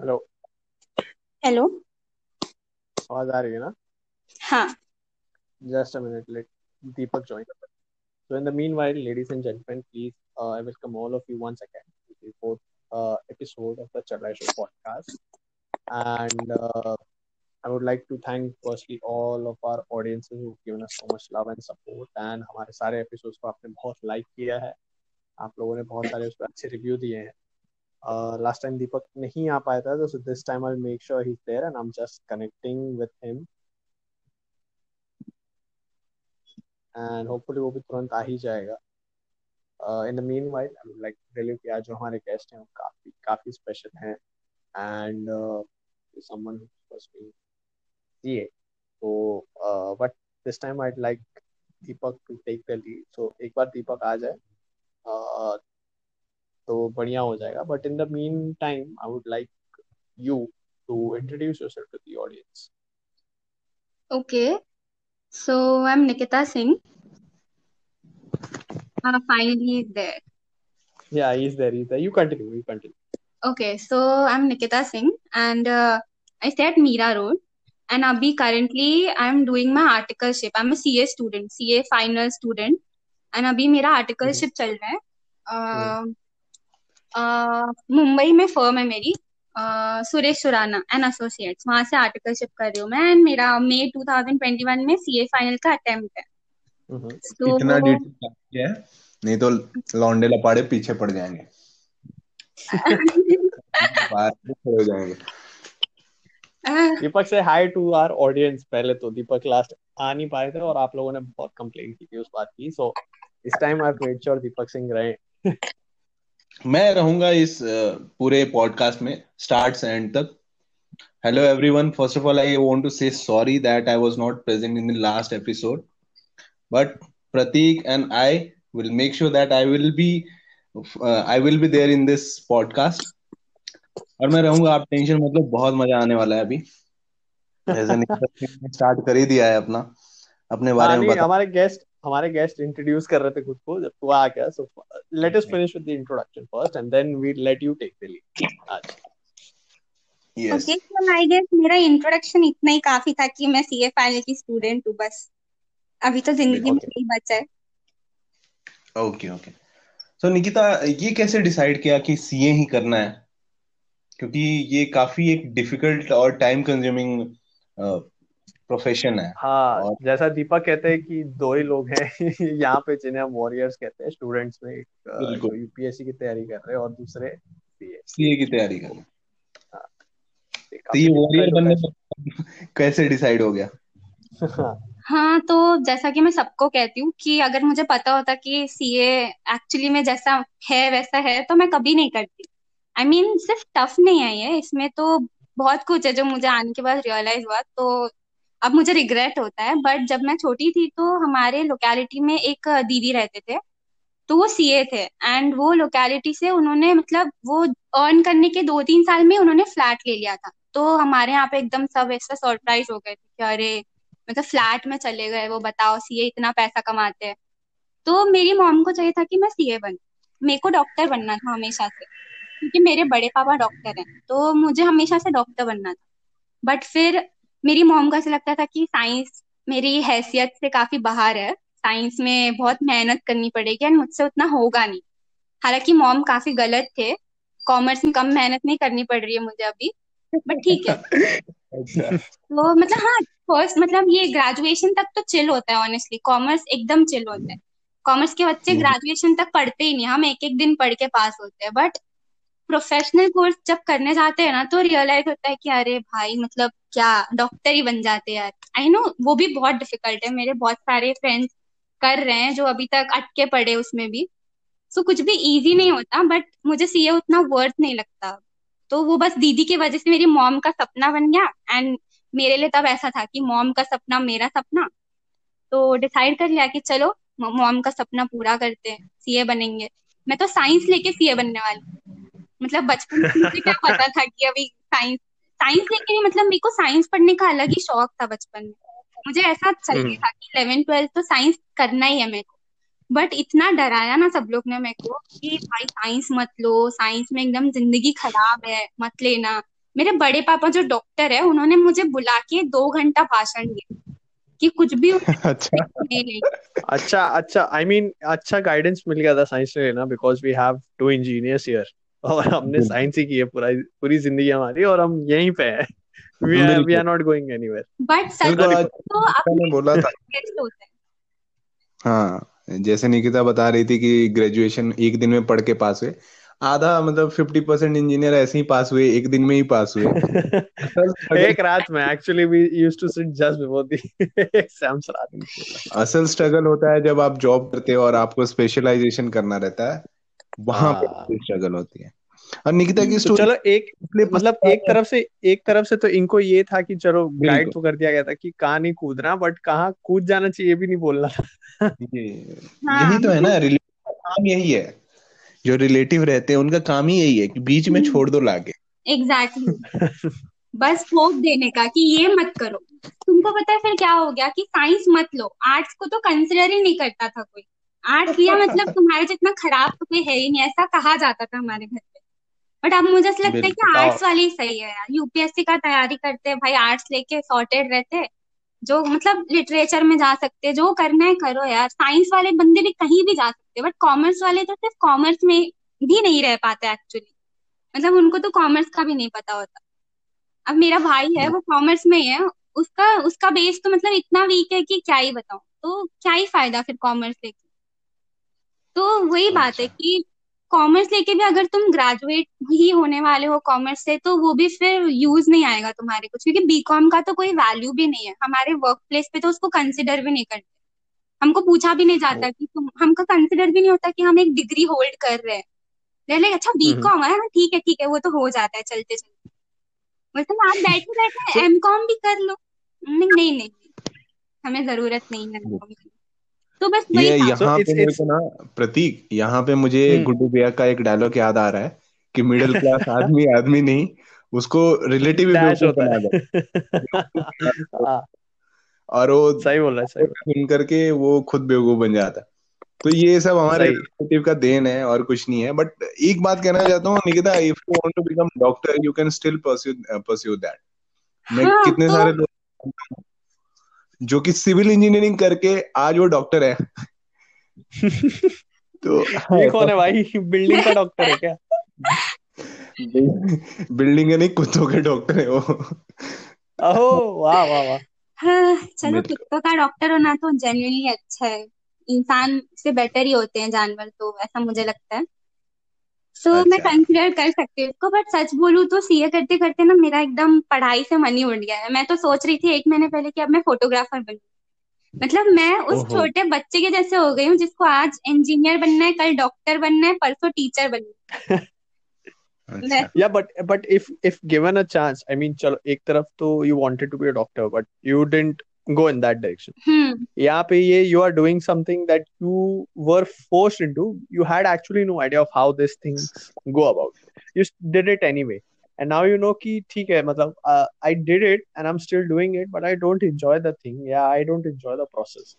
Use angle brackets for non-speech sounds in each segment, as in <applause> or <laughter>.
Hello hello आवाज़ आ रही है ना? हाँ. Just a minute let Deepak join so in the meanwhile ladies and gentleman please I welcome all of you one second to the fourth episode of the Chalai podcast and I would like to thank firstly all of our audiences who given us so much love and support and हमारे सारे episodes को आपने बहुत like किया है। आप लोगों ने बहुत सारे उस पर अच्छे रिव्यू दिए हैं। लास्ट टाइम दीपक नहीं आ पाया था तो this time I make sure he there and I am just connecting with him and hopefully वो भी तुरंत आ ही जाएगा। In the meanwhile like tell you कि आज जो हमारे गेस्ट हैं वो काफ़ी काफ़ी स्पेशल हैं। एंड समवन बी सीए तो but this time I like Deepak to take the lead so एक बार दीपक आ जाए। Uh, तो बढ़िया हो जाएगा but in the meantime I would like you to introduce yourself to the audience Okay, so I'm Nikita Singh. Uh, finally, there. Yeah, he's there. He's there. You continue. You continue. Okay, so I'm Nikita Singh, and uh, I stay at Mira Road. And abhi currently I'm doing my articleship. I'm a CA student, CA final student, and अभी मेरा articleship चल रहा है. Uh, uh, Mumbai में firm है मेरी Suresh Surana and associates वहाँ से आर्टिकलशिप कर रही हूँ मैं एंड मेरा मई 2021 में सीए फाइनल का अटेम्प्ट है. तो इतना डिटेल क्या नहीं तो लौंडे लपाड़े पीछे पड़ जाएँगे। <laughs> हो जाएँगे। दीपक से हाय टू आवर ऑडियंस पहले तो। दीपक लास्ट आ नहीं पाए थे और आप लोगों ने बहुत कंप्लेन की थी उस बात की। सो इस time I made sure Deepak Singh रहे। मैं रहूँगा इस पूरे पॉडकास्ट में स्टार्ट से एंड तक। Hello everyone first of all I want to say sorry that I was not present in the last episode but Prateek and I will make sure that I will be I will be there in this podcast और मैं रहूँगा आप tension मतलब बहुत मज़ा आने वाला है अभी। स्टार्ट कर ही दिया है अपना। अपने बारे हाँ, में हमारे गेस्ट हमारे गेस्ट इंट्रोड्यूस कर रहे थे खुद को जब तू आ गया so let us finish with the introduction first and then we let you take the lead आज। Yes okay so I guess मेरा इंट्रोडक्शन इतना ही काफ़ी था कि मैं सीए फाइनल की स्टूडेंट हूँ बस। अभी तो ज़िंदगी में यही बचा है। ओके ओके सो निकिता ये कैसे डिसाइड किया कि सीए ही करना है? क्योंकि ये काफ़ी एक डिफ़िकल्ट और टाइम कंज्यूमिंग प्रोफेशन है। हाँ और... जैसा दीपक कहते हैं कि दो ही लोग हैं <laughs> यहाँ पे जिन्हें हम वॉरियर्स कहते हैं स्टूडेंट्स में एक यूपीएससी की तैयारी कर रहे हैं और दूसरे सीए सीए की तैयारी कर रहे हैं। हाँ, तो ये वॉरियर बनने कैसे डिसाइड हो गया? हाँ। तो जैसा कि मैं सबको कहती हूँ कि अगर मुझे पता होता कि सीए एक्चुअली में जैसा है वैसा है तो मैं कभी नहीं करती। आई I मीन mean, सिर्फ़ टफ नहीं है ये इसमें तो बहुत कुछ है जो मुझे आने के बाद रियलाइज़ हुआ तो अब मुझे रिग्रेट होता है बट जब मैं छोटी थी तो हमारे लोकेलिटी में एक दीदी रहते थे तो वो सीए थे एंड वो लोकेलिटी से उन्होंने मतलब वो अर्न करने के दो तीन साल में उन्होंने फ्लैट ले लिया था। तो हमारे यहाँ पे एकदम सब ऐसा सरप्राइज़ हो गए थे कि अरे मतलब फ्लैट में चले गए, वो बताओ सीए इतना पैसा कमाते हैं। तो मेरी मॉम को चाहिए था कि मैं सीए बन। मेरे को डॉक्टर बनना था हमेशा से, क्योंकि मेरे बड़े पापा डॉक्टर हैं तो मुझे हमेशा से डॉक्टर बनना था। बट फिर मेरी मॉम को ऐसा लगता था कि साइंस मेरी हैसियत से काफ़ी बाहर है। साइंस में बहुत मेहनत करनी पड़ेगी एंड मुझसे उतना होगा नहीं। हालाँकि मॉम काफ़ी गलत थे। कॉमर्स में कम मेहनत नहीं करनी पड़ रही है मुझे अभी। बट ठीक है। अच्छा। तो मतलब हाँ फ़र्स्ट मतलब ये ग्रेजुएशन तक तो चिल होता है ऑनेस्टली कॉमर्स एकदम चिल होता है। कॉमर्स के बच्चे ग्रेजुएशन हम्म। तक पढ़ते ही नहीं। हम एक एक दिन पढ़ के पास होते हैं। बट प्रोफेशनल कोर्स जब करने जाते हैं ना तो रियलाइज़ होता है कि अरे भाई मतलब क्या डॉक्टर ही बन जाते हैं यार। आई नो वो भी बहुत डिफ़िकल्ट है। मेरे बहुत सारे फ्रेंड्स कर रहे हैं जो अभी तक अटके पड़े उसमें भी। सो so, कुछ भी इजी नहीं होता बट मुझे सीए उतना वर्थ नहीं लगता। तो वो बस दीदी की वजह से मेरी मॉम का सपना बन गया। एंड मेरे लिए तब ऐसा था कि मॉम का सपना मेरा सपना। तो डिसाइड कर लिया कि चलो मॉम का सपना पूरा करते हैं। सीए बनेंगे। मैं तो साइंस लेके सीए बनने वाली मतलब बचपन में मुझे क्या पता था कि अभी साइंस साइंस लेके मतलब मेरे को साइंस पढ़ने का अलग ही शौक था बचपन में। मुझे ऐसा चल हम्म। था कि इलेवन ट्वेल्थ तो साइंस करना ही है मेरे को। बट इतना डराया ना सब लोग ने मेरे को कि भाई साइंस मत लो साइंस में एकदम ज़िंदगी खराब है मत लेना। मेरे बड़े पापा जो डॉक्टर है उन्होंने मुझे बुला के दो घंटा भाषण दिया कि कुछ भी <laughs> अच्छा। नहीं अच्छा अच्छा आई मीन अच्छा गाइडेंस मिल गया था साइंस से ना because we have two engineers here और हमने साइंस ही की है पूरा पूरी ज़िंदगी हमारी और हम यहीं पे हैं। We are we are not going anywhere but आज तो निकिता ने अपने बोला था। हैं हाँ जैसे निकिता बता रही थी कि ग्रेजुएशन एक दिन में पढ़ के पास हुए। आधा मतलब फिफ्टी परसेंट इंजीनियर ऐसे ही पास हुए एक दिन में ही पास हुए। <laughs> एक रात में actually we used to sit just before the exams रात में। असल स्ट्रगल होता है जब आप जॉब करते हो और आपको स्पेशलाइजेशन करना रहता है। वहाँ पे हाँ। स्ट्रगल होती है। और निकिता की तो स्टोरी चलो एक मतलब पसंद एक तरफ़ से एक तरफ़ से तो इनको ये था कि चलो गाइड तो कर दिया गया था कि कहाँ नहीं कूदना बट कहाँ कूद जाना चाहिए भी नहीं बोलना था। <laughs> ये हाँ। यही तो है ना रिलेटिव का काम यही है। जो रिलेटिव रहते हैं उनका काम ही यही है कि बीच में छोड़ दो लागे। एग्जैक्टली <laughs> बस होप देने का कि ये मत करो। तुमको पता है फिर क्या हो गया कि साइंस मत लो। आर्ट्स को तो कंसिडर ही नहीं करता था कोई। आर्ट्स लिया मतलब तुम्हारे जितना खराब तो कोई है ही नहीं ऐसा कहा जाता था हमारे घर पे। बट अब मुझे ऐसा लगता है कि आर्ट्स वाले सही है यार। यूपीएससी का तैयारी करते हैं भाई आर्ट्स लेके सॉर्टेड रहते जो मतलब लिटरेचर में जा सकते जो करना है करो यार। साइंस वाले बंदे भी कहीं भी जा सकते बट कॉमर्स वाले तो सिर्फ़ कॉमर्स में भी नहीं रह पाते एक्चुअली मतलब उनको तो कॉमर्स का भी नहीं पता होता। अब मेरा भाई है वो कॉमर्स में ही है। उसका उसका बेस तो मतलब इतना वीक है कि क्या ही बताऊँ। तो क्या ही फ़ायदा फिर कॉमर्स लेके? तो वही बात है अच्छा। कि कॉमर्स लेके भी अगर तुम ग्रेजुएट ही होने वाले हो कॉमर्स से तो वो भी फिर यूज़ नहीं आएगा तुम्हारे कुछ क्योंकि बीकॉम का तो कोई वैल्यू भी नहीं है। हमारे वर्क प्लेस पे तो उसको कंसिडर भी नहीं करते। हमको पूछा भी नहीं जाता कि तुम हमको कंसिडर भी नहीं होता कि हम एक डिग्री होल्ड कर रहे हैं। Like, अच्छा हम्म बीकॉम है हाँ, ठीक है ठीक है वो तो हो जाता है चलते चलते। बोलते आप बैठे बैठे <laughs> एम कॉम भी कर लो। नहीं नहीं नहीं। हमें ज़रूरत नहीं है तो बस वही ये so यहाँ पे मेरे को ना प्रतीक यहाँ पे मुझे हम्म। गुड्डू भैया का एक डायलॉग याद आ रहा है कि मिडिल क्लास <laughs> आदमी आदमी नहीं उसको रिलेटिव ही डैश बेवकूफ़ होता बना है। <laughs> हाँ। और वो सही बोल रहा है सही बोल। सुन करके वो खुद बेवकूफ़ बन जाता। है तो ये सब हमारे सही। रिलेटिव का देन है और कुछ नहीं है बट एक बात कहना चाहता हूँ Nikita if you want to become doctor you can still pursue pursue that मैं हाँ कितने तो सारे लोग जो कि सिविल इंजीनियरिंग करके आज वो डॉक्टर है। <laughs> तो ये कौन है भाई? बिल्डिंग का डॉक्टर है क्या? बिल्डिंग है नहीं कुत्तों के डॉक्टर है वो। ओहो वाह वाह वाह। हाँ, चलो कुत्तों का डॉक्टर होना तो जेन्युइनली अच्छा है। इंसान से बेटर ही होते हैं जानवर तो ऐसा मुझे लगता है। सो मैं अच्छा। कंसिडर कर सकती हूँ इसको बट सच बोलूँ तो सीए करते करते ना मेरा एकदम पढ़ाई से मन ही उड़ गया है। मैं तो सोच रही थी एक महीने पहले कि अब मैं फोटोग्राफर बनूं। मतलब मैं उस छोटे बच्चे के जैसे हो गई हूँ जिसको आज इंजीनियर बनना है कल डॉक्टर बनना है परसों टीचर बनना है। <laughs> अच्छा। yeah but but if if given a chance i mean चलो एक तरफ़ तो you wanted to be a doctor but you didn't go in that direction हम्म यहाँ पे ये you are doing something that you were forced into you had actually no idea of how these things go about you s- did it anyway and now you know कि ठीक है मतलब uh, I did it and I'm still doing it but I don't enjoy the thing yeah I don't enjoy the process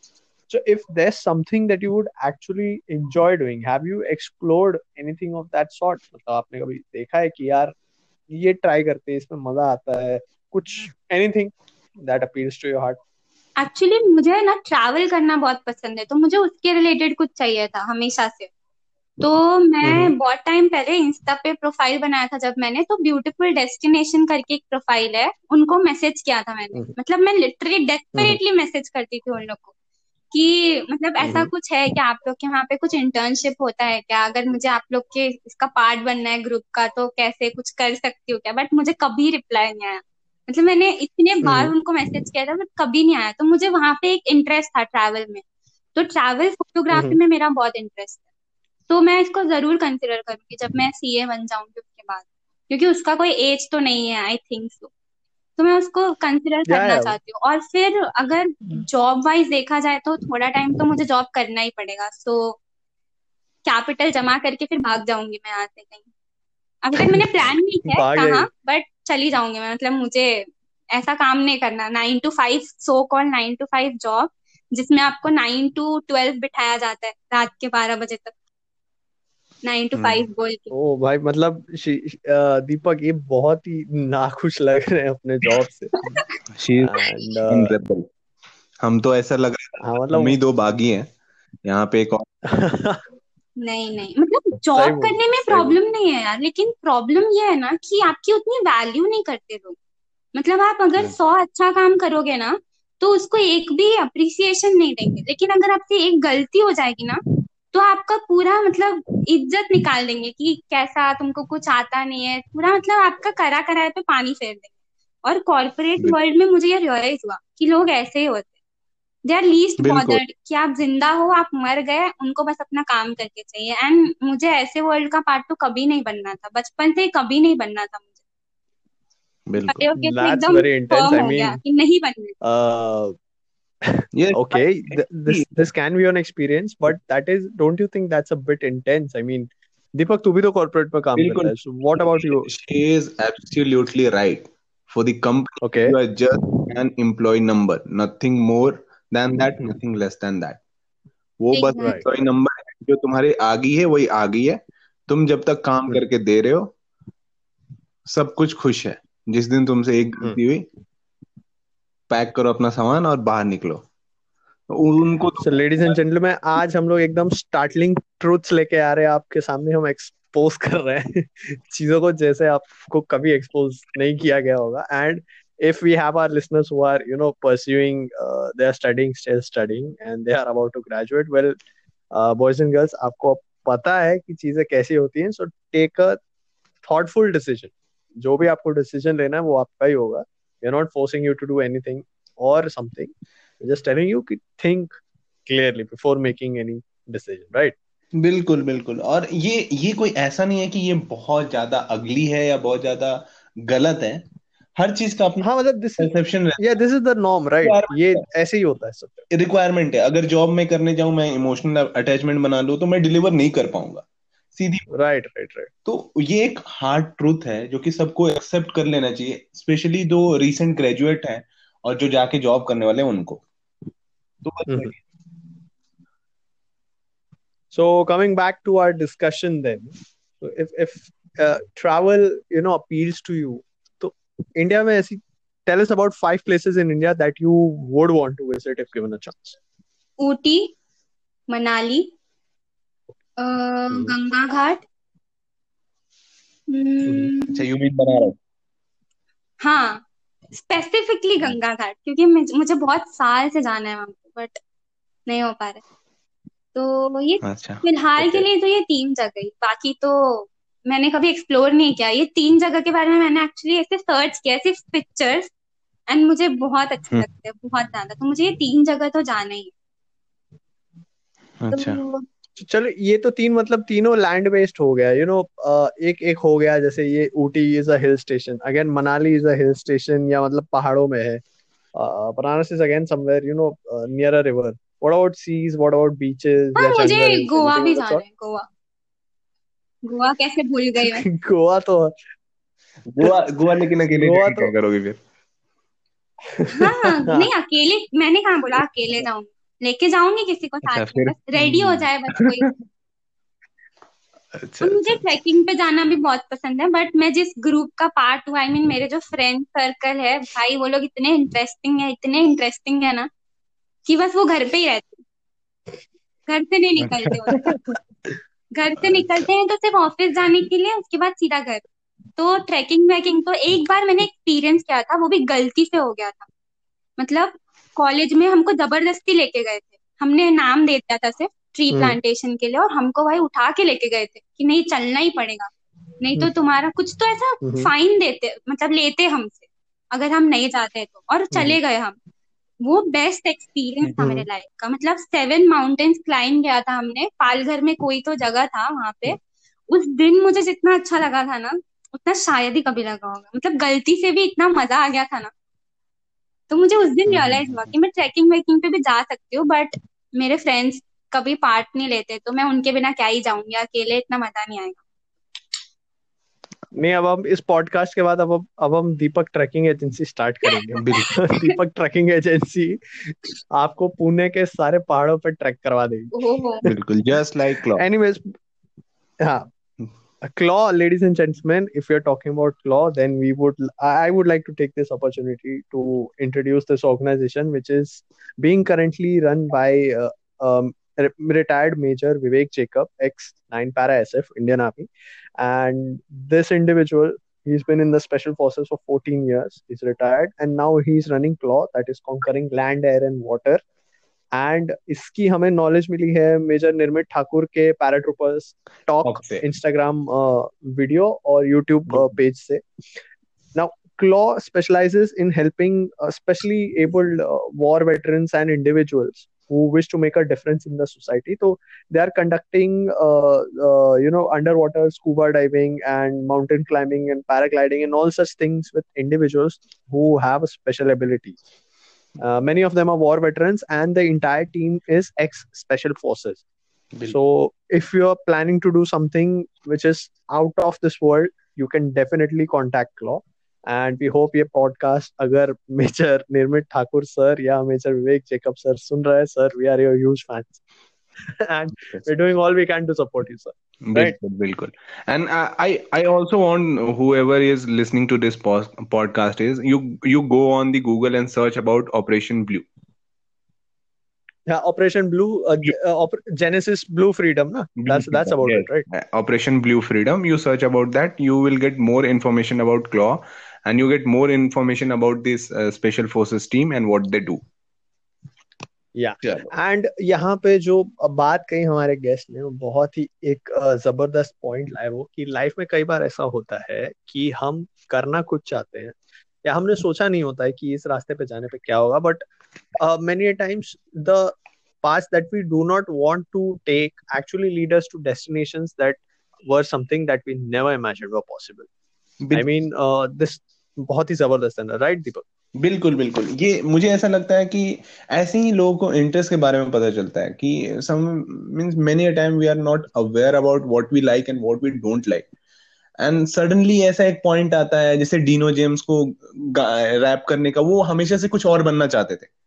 so if there's something that you would actually enjoy doing have you explored anything of that sort मतलब आपने कभी देखा है कि यार ये try करते हैं इसमें मजा आता है कुछ anything that appeals to your heart actually मुझे ना ट्रैवल करना बहुत पसंद है तो मुझे उसके रिलेटेड कुछ चाहिए था हमेशा से। तो मैं हम्म। बहुत टाइम पहले इंस्टा पे प्रोफ़ाइल बनाया था जब मैंने तो ब्यूटीफुल डेस्टिनेशन करके एक प्रोफ़ाइल है उनको मैसेज किया था मैंने। हम्म। मतलब मैं लिटरली डेस्परेटली मैसेज करती थी उन लोग को कि मतलब ऐसा हम्म। कुछ है क्या आप लोग के वहाँ पे कुछ इंटर्नशिप होता है क्या? अगर मुझे आप लोग के इसका पार्ट बनना है ग्रुप का तो कैसे कुछ कर सकती हूँ क्या? बट मुझे कभी रिप्लाई नहीं आया। मतलब मैंने इतने बार हम्म। उनको मैसेज किया था बट कभी नहीं आया। तो मुझे वहाँ पे एक इंटरेस्ट था ट्रैवल में। तो ट्रैवल फोटोग्राफी हम्म। में मेरा बहुत इंटरेस्ट है। तो मैं इसको ज़रूर कंसिडर करूँगी जब मैं सीए बन जाऊँगी उसके बाद। क्योंकि उसका कोई एज तो नहीं है आई थिंक सो तो मैं उसको कंसिडर करना चाहती हूँ। और फिर अगर जॉब वाइज देखा जाए तो थोड़ा टाइम तो मुझे जॉब करना ही पड़ेगा। सो कैपिटल जमा करके फिर भाग जाऊँगी मैं यहाँ से कहीं। अभी तक मैंने प्लान नहीं किया कहाँ बट चली जाऊँगी मैं। मतलब मुझे ऐसा काम नहीं करना। Nine to five so call nine to five job जिसमें आपको नाइन टू ट्वेल्व बिठाया जाता है रात के बारह बजे तक। Nine to. फाइव बोल के। ओ भाई मतलब दीपक ये बहुत ही नाखुश लग रहे हैं अपने जॉब से। <laughs> एंड इन हम तो ऐसा लग रहा हाँ है मतलब हम ही दो बागी हैं। यहाँ पे एक और <laughs> नहीं नहीं। मतलब जॉब करने में प्रॉब्लम नहीं है यार लेकिन प्रॉब्लम ये है ना कि आपकी उतनी वैल्यू नहीं करते लोग। मतलब आप अगर हम्म, सौ अच्छा काम करोगे ना तो उसको एक भी अप्रिसिएशन नहीं देंगे। लेकिन अगर आपसे एक गलती हो जाएगी ना तो आपका पूरा मतलब इज़्ज़त निकाल देंगे कि कैसा तुमको कुछ आता नहीं है। पूरा मतलब आपका करा कराए पे पानी फेर देंगे। और कॉर्पोरेट वर्ल्ड में मुझे ये रियलाइज़ हुआ कि लोग ऐसे ही होते दे आर लीस्ट बॉदर्ड कि आप ज़िंदा हो आप मर गए उनको बस अपना काम करके चाहिए एंड मुझे ऐसे वर्ल्ड का पार्ट तो कभी नहीं बनना था बचपन से ही कभी नहीं बनना था मुझे बिल्कुल तो एकदम very intense firm I mean कि नहीं बनना uh ये okay th this this can be an experience but that is don't you think that's a bit intense I mean दीपक तू भी तो कॉर्पोरेट में काम करता बिल्कुल है so what about you she is absolutely right for the company okay you are just an employee number nothing more than that nothing less than that. वो बस number है जो तुम्हारी आ गई है वही आ गई है। तुम जब तक काम हम्म। करके दे रहे हो सब कुछ खुश है। जिस दिन तुमसे एक गलती हुई पैक करो अपना सामान और बाहर निकलो। उनको ladies and gentlemen आज हम लोग एकदम स्टार्टलिंग ट्रूथ्स लेके आ रहे हैं। आपके सामने हम एक्सपोज कर रहे हैं। <laughs> चीज़ों को जैसे आपको कभी एक्सपोज नहीं किया गया होगा। And if we have our listeners who are you know pursuing uh, they are studying still studying and they are about to graduate well uh, boys and girls आपको पता है कि चीज़ें कैसी होती हैं so take a thoughtful decision जो भी आपको डिसीज़न लेना है वो आपका ही होगा are not forcing you to do anything or something We're just telling you कि think clearly before making any decision right बिल्कुल बिल्कुल और ये ये कोई ऐसा नहीं है कि ये बहुत ज़्यादा अगली है या बहुत ज़्यादा गलत है हर चीज़ का अपना हाँ मतलब is perception this is the norm right? Requirement ये ऐसे ही होता है सब। रिक्वायरमेंट है। अगर जॉब में करने जाऊँ मैं इमोशनल अटैचमेंट बना लूँ तो मैं डिलीवर नहीं कर पाऊँगा। सीधी right right right. तो ये एक हार्ड ट्रूथ है जो कि सबको एक्सेप्ट कर लेना चाहिए स्पेशली जो रीसेंट ग्रेजुएट हैं और जो जाके जॉब करने वाले हैं उनको। तो Mhm. So coming back to our discussion then, so if if uh, travel you know appeals to you, India में ऐसी tell us about five places in India that you would want to visit if given a chance. Ooty Manali. Ganga घाट अच्छा you mean Banaras हाँ specifically Ganga घाट क्योंकि मुझे मुझे बहुत साल से जाना है वहाँ पे बट नहीं हो पा रहा तो ये अच्छा फ़िलहाल के लिए तो ये तीन जगह बाकी तो मैंने कभी एक्सप्लोर नहीं किया। ये तीन जगह के बारे में मैंने एक्चुअली ऐसे सर्च किया सिर्फ़ पिक्चर्स एंड मुझे बहुत अच्छे हम्म। लगते हैं बहुत ज़्यादा। तो मुझे ये तीन जगह तो जाना ही अच्छा। तो तो चलो ये तो तीन मतलब तीनों लैंड बेस्ड हो गया यू you नो know, एक एक हो गया जैसे ये Ooty is a hill station again Manali is a hill station या मतलब पहाड़ों में है। Banaras is again somewhere you know near a river what about seas what about beaches हाँ या मुझे जंगल? गोवा भी जाना है गोवा। गोवा कैसे भूल गई मैं? <laughs> गोवा तो गोवा गोवा लेकिन अकेले गोवा तो- करोगे फिर? हाँ <laughs> नहीं अकेले मैंने कहाँ बोला अकेले जाऊँगी लेके जाऊँगी किसी को अच्छा, साथ में फिर- बस रेडी हो जाए बस कोई। अच्छा और मुझे अच्छा। ट्रैकिंग पे जाना भी बहुत पसंद है बट मैं जिस ग्रुप का पार्ट हूँ आई मीन मेरे जो फ्रेंड सर्कल है भाई वो लोग इतने इंटरेस्टिंग है इतने इंटरेस्टिंग है ना कि बस वो घर पे ही रहते घर से नहीं निकलते वो लोग। <laughs> घर से निकलते हैं तो सिर्फ़ ऑफ़िस जाने के लिए उसके बाद सीधा घर। तो ट्रैकिंग वैकिंग तो एक बार मैंने एक्सपीरियंस किया था वो भी गलती से हो गया था। मतलब कॉलेज में हमको ज़बरदस्ती लेके गए थे। हमने नाम दे दिया था सिर्फ़ ट्री हम्म। प्लांटेशन के लिए और हमको भाई उठा के लेके गए थे कि नहीं चलना ही पड़ेगा। नहीं तो हम्म। तुम्हारा कुछ तो ऐसा हम्म। फाइन देते मतलब लेते हमसे। अगर हम नहीं जाते तो और चले गए हम। वो बेस्ट एक्सपीरियंस था मेरे हम्म। लाइफ का। मतलब सेवन माउंटेन्स क्लाइम किया था हमने। पालघर में कोई तो जगह था वहाँ पे। उस दिन मुझे जितना अच्छा लगा था ना उतना शायद ही कभी लगा होगा। मतलब गलती से भी इतना मज़ा आ गया था ना। तो मुझे उस दिन हम्म, रियलाइज़ हम्म, हुआ कि मैं ट्रैकिंग वैकिंग पे भी जा सकती हूँ बट मेरे फ्रेंड्स कभी पार्ट नहीं लेते तो मैं उनके बिना क्या ही जाऊँगी? अकेले इतना मज़ा नहीं आएगा। नहीं अब हम इस पॉडकास्ट के बाद अब हम अब हम दीपक ट्रैकिंग एजेंसी स्टार्ट करेंगे। दीपक ट्रैकिंग एजेंसी आपको पुणे के सारे पहाड़ों पर ट्रैक करवा देगी। बिल्कुल जस्ट लाइक एनीवेज हाँ। Claw ladies and gentsman if you are talking about Claw then we would I would like to take this opportunity to introduce this organization which is being currently run by retired major vivek jacob ex 9 para sf indian army and this individual he's been in the special forces for 14 years he's retired and now he's running claw that is conquering land air and water and इसकी हमें knowledge मिली है major Nirmit Thakur के paratroopers talk Instagram video और YouTube page से now claw specialises in helping specially abled war veterans and individuals who wish to make a difference in the society. So they are conducting, uh, uh, you know, underwater scuba diving and mountain climbing and paragliding and all such things with individuals who have a special ability. Uh, many of them are war veterans, and the entire team is ex special forces. Bill. So, if you're planning to do something which is out of this world, you can definitely contact Claw. And we hope ये podcast अगर major Nirmit Thakur sir या major Vivek Jacob sir सुन रहे हैं sir we are your huge fans and we're doing all we can to support you sir right bilkul. and i i also want whoever is listening to this podcast is you you go on the google and search about operation blue yeah operation blue uh, uh, Op- genesis blue freedom na? Blue that's that's about yes. it right uh, operation blue freedom you search about that you will get more information about claw and you get more information about this uh, special forces team and what they do या and यहाँ पे जो बात कही हमारे guest ने वो बहुत ही एक जबरदस्त पॉइंट लाए वो कि लाइफ में कई बार ऐसा होता है कि हम करना कुछ चाहते हैं या हमने सोचा नहीं होता है कि इस रास्ते पे जाने पे क्या होगा but many times the paths that we do not want to take actually lead us to destinations that were something that we never imagined were possible. I mean, uh, this बहुत ही ज़बरदस्त है राइट दीपक बिल्कुल बिल्कुल। ये मुझे ऐसा लगता है कि ऐसे ही लोगों को इंटरेस्ट के बारे में पता चलता है कि some means many a time we are not aware about what we like and what we don't like and suddenly ऐसा एक पॉइंट आता है जैसे डीनो जेम्स को रैप करने का वो हमेशा से कुछ और बनना चाहते थे।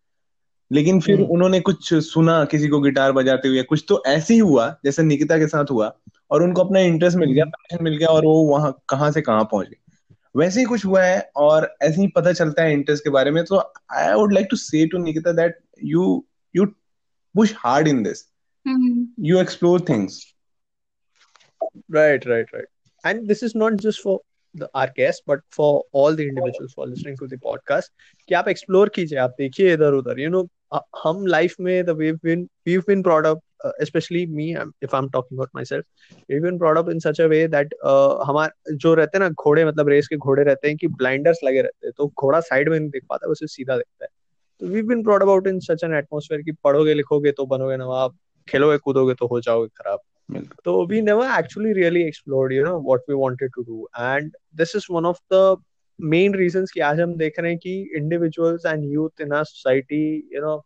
लेकिन फिर hmm. उन्होंने कुछ सुना किसी को गिटार बजाते हुए कुछ तो ऐसे ही हुआ जैसे निकिता के साथ हुआ और उनको अपना इंटरेस्ट मिल गया पैशन हम्म। मिल गया और वो वहाँ कहाँ से कहाँ पहुँच गए। वैसे ही कुछ हुआ है और ऐसे ही पता चलता है इंटरेस्ट के बारे में तो I would like to say to Nikita that you you push hard in this you explore things right right right. And this is not just for the our guests but for all the individuals who are listening to the podcast. कि आप explore कीजिए आप देखिए इधर उधर you know हम life में the we been we been brought up uh, especially me if i'm talking about myself we've been brought up in such a way that uh, हमारे जो रहते हैं ना घोड़े मतलब रेस के घोड़े रहते हैं कि ब्लाइंडर्स लगे रहते हैं तो घोड़ा साइड में नहीं देख पाता उसे सीधा देखता है। तो we been brought about in such an atmosphere कि पढ़ोगे लिखोगे तो बनोगे नवाब खेलोगे कूदोगे तो हो जाओगे खराब। तो we never actually really explored you know what we wanted to do and this is one of the main reasons कि आज हम देख रहे हैं कि individuals and youth in our society you know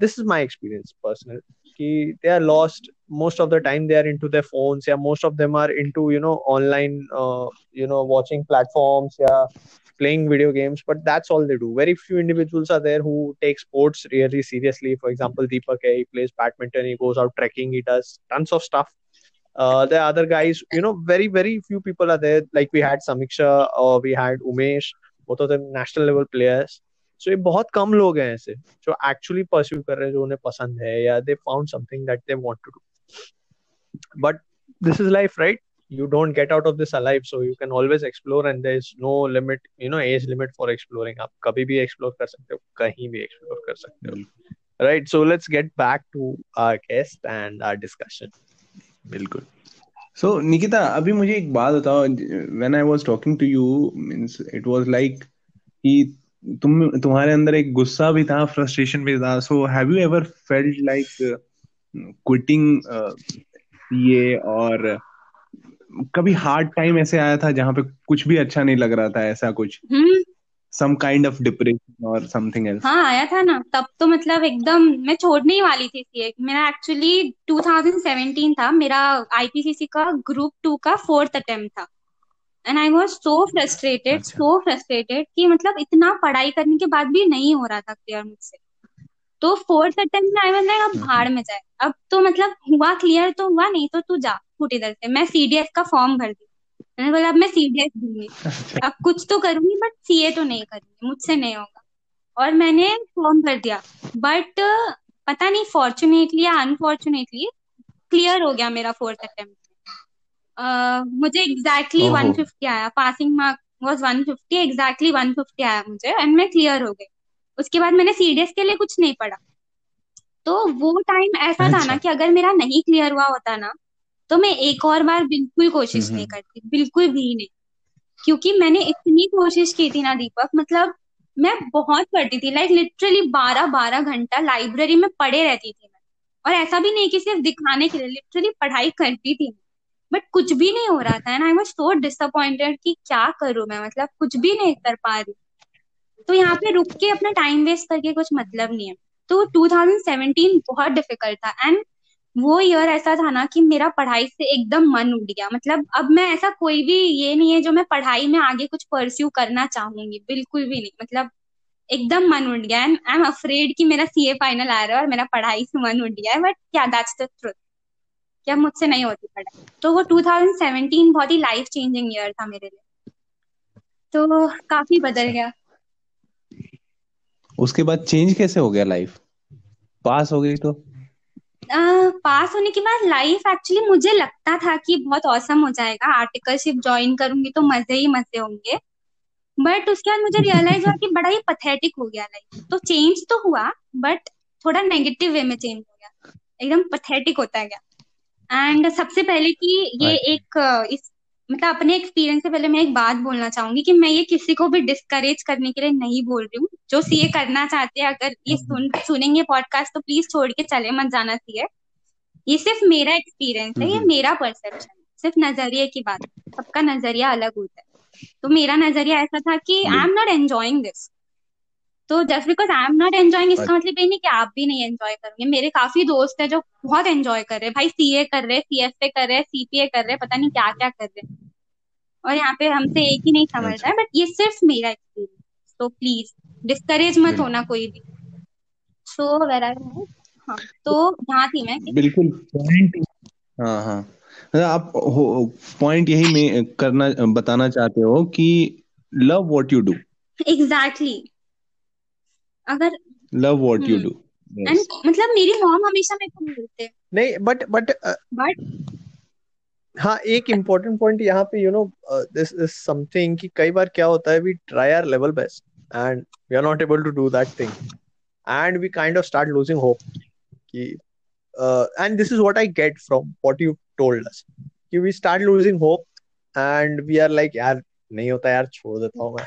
this is my experience personal कि they are lost most of the time they are into their phones yeah most of them are into you know online uh, you know watching platforms yeah playing video games but that's all they do very few individuals are there who take sports really seriously for example deepak he plays badminton he goes out trekking he does tons of stuff uh, the other guys you know very very few people are there like we had samiksha or we had umesh both of them national level players सो ये बहुत कम लोग हैं ऐसे जो actually pursue कर रहे हैं जो उन्हें पसंद है या they found something that they want to do but this is life right you don't get out of this alive so you can always explore and there is no limit you know age limit for exploring आप कभी भी explore कर सकते हो कहीं भी explore कर सकते हो right so let's get back to our guest and our discussion बिल्कुल। सो so निकिता अभी मुझे एक बात बताओ। When I was talking to you means it was like कि तुम तुम्हारे अंदर एक गुस्सा भी था फ्रस्ट्रेशन भी था। So have you ever felt like quitting ये और कभी हार्ड टाइम ऐसे आया था जहाँ पे कुछ भी अच्छा नहीं लग रहा था ऐसा कुछ? सम काइंड ऑफ़ डिप्रेशन और समथिंग एल्स हाँ आया था ना। तब तो मतलब एकदम मैं छोड़ने ही वाली थी सीए। मेरा एक्चुअली 2017 था। मेरा आईपीसीसी का ग्रुप टू का फोर्थ अटेम्प्ट था। And I was so frustrated so frustrated कि मतलब इतना पढ़ाई करने के बाद भी नहीं हो रहा था क्लियर मुझसे। तो फोर्थ अटेम्प्ट में आई वाज लाइक अब भाड़ में जाए। अब तो मतलब हुआ क्लियर तो हुआ नहीं तो तू जा आउटपुट इधर से। मैं सीडीएस का फॉर्म भर दी। मैंने बोला अब मैं सीडीएस दूँगी। <laughs> अब कुछ तो करूँगी बट सीए तो नहीं करूँगी मुझसे नहीं होगा। और मैंने फॉर्म भर दिया। बट पता नहीं फॉर्चुनेटली या अनफॉर्चुनेटली क्लियर हो गया मेरा फोर्थ अटेम्प्ट मुझे एग्जैक्टली वन फिफ्टी आया। Passing mark was one fifty exactly 150 आया मुझे एंड मैं क्लियर हो गई। उसके बाद मैंने सीडीएस के लिए कुछ नहीं पढ़ा। तो वो टाइम ऐसा था ना अच्छा। कि अगर मेरा नहीं क्लियर हुआ होता ना तो मैं एक और बार बिल्कुल कोशिश हम्म, नहीं करती बिल्कुल भी नहीं। क्योंकि मैंने इतनी कोशिश की थी ना दीपक मतलब मैं बहुत पढ़ती थी लाइक लिटरली बारह बारह घंटा लाइब्रेरी में पढ़े रहती थी मैं। और ऐसा भी नहीं कि सिर्फ़ दिखाने के लिए लिटरली पढ़ाई करती थी बट कुछ भी नहीं हो रहा था and I was so disappointed कि क्या करूँ मैं मतलब कुछ भी नहीं कर पा रही। तो यहाँ पे रुक के अपना टाइम वेस्ट करके कुछ मतलब नहीं है। तो 2017 बहुत डिफ़िकल्ट था एंड वो ईयर ऐसा था ना कि मेरा पढ़ाई से एकदम मन उठ गया। मतलब अब मैं ऐसा कोई भी ये नहीं है जो मैं पढ़ाई में आगे कुछ परस्यू करना चाहूँगी। बिल्कुल भी नहीं। मतलब एकदम मन उठ गया। एंड आई एम अफ्रेड कि मेरा सीए फाइनल आ रहा है और मेरा पढ़ाई से मन उठ गया है। बट क्या दैट्स द ट्रुथ क्या मुझसे नहीं होती पढ़ाई। तो वो 2017 बहुत ही लाइफ चेंजिंग ईयर था मेरे लिए। तो काफ़ी बदल गया। उसके बाद चेंज कैसे हो गया लाइफ पास हो गई तो? पास होने के बाद लाइफ एक्चुअली मुझे लगता था कि बहुत औसम हो जाएगा। आर्टिकलशिप ज्वाइन करूँगी तो मज़े ही मज़े होंगे। बट उसके बाद मुझे रियलाइज़ हुआ कि बड़ा ही पथेटिक हो गया लाइफ तो चेंज तो हुआ बट थोड़ा नेगेटिव वे में चेंज हो गया। एकदम पथेटिक होता गया। एंड सबसे पहले कि ये एक इस मतलब अपने एक्सपीरियंस से पहले मैं एक बात बोलना चाहूँगी कि मैं ये किसी को भी डिस्करेज करने के लिए नहीं बोल रही हूँ। जो सीए करना चाहते हैं अगर ये सुन सुनेंगे पॉडकास्ट तो प्लीज़ छोड़ के चले मत जाना चाहिए ये सिर्फ़ मेरा एक्सपीरियंस है ये हम्म। मेरा परसेप्शन सिर्फ़ नज़रिए की बात है। सबका नज़रिया अलग होता है। तो मेरा नज़रिया ऐसा था कि I am not enjoying this तो just because I am not enjoying इसका मतलब ये नहीं कि आप भी नहीं एंजॉय करोगे। मेरे काफ़ी दोस्त है जो बहुत एंजॉय कर रहे हैं। भाई सीए कर रहे सीएफए कर रहे सीपीए कर रहे पता नहीं क्या क्या कर रहे हैं। और यहाँ पे हमसे एक ही नहीं समझ रहा है बट ये सिर्फ़ मेरा एक्सपीरियंस तो प्लीज़ डिस्करेज मत होना कोई भी। सो वेर हाँ तो यहाँ थी मैं। बिल्कुल पॉइंट हाँ हाँ। मतलब आप पॉइंट यही में करना बताना चाहते हो कि love what you do exactly अगर love what you. Do and मतलब मेरी मॉम हमेशा मेरे को बोलते नहीं बट बट बट हाँ एक इम्पोर्टेंट पॉइंट यहाँ पे you know this is something कि कई बार क्या होता है we try our level best and we are not able to do that thing and we kind of start losing hope कि and this is what I get from what you told us कि we start losing hope and we are like यार नहीं होता यार छोड़ देता हूँ मैं.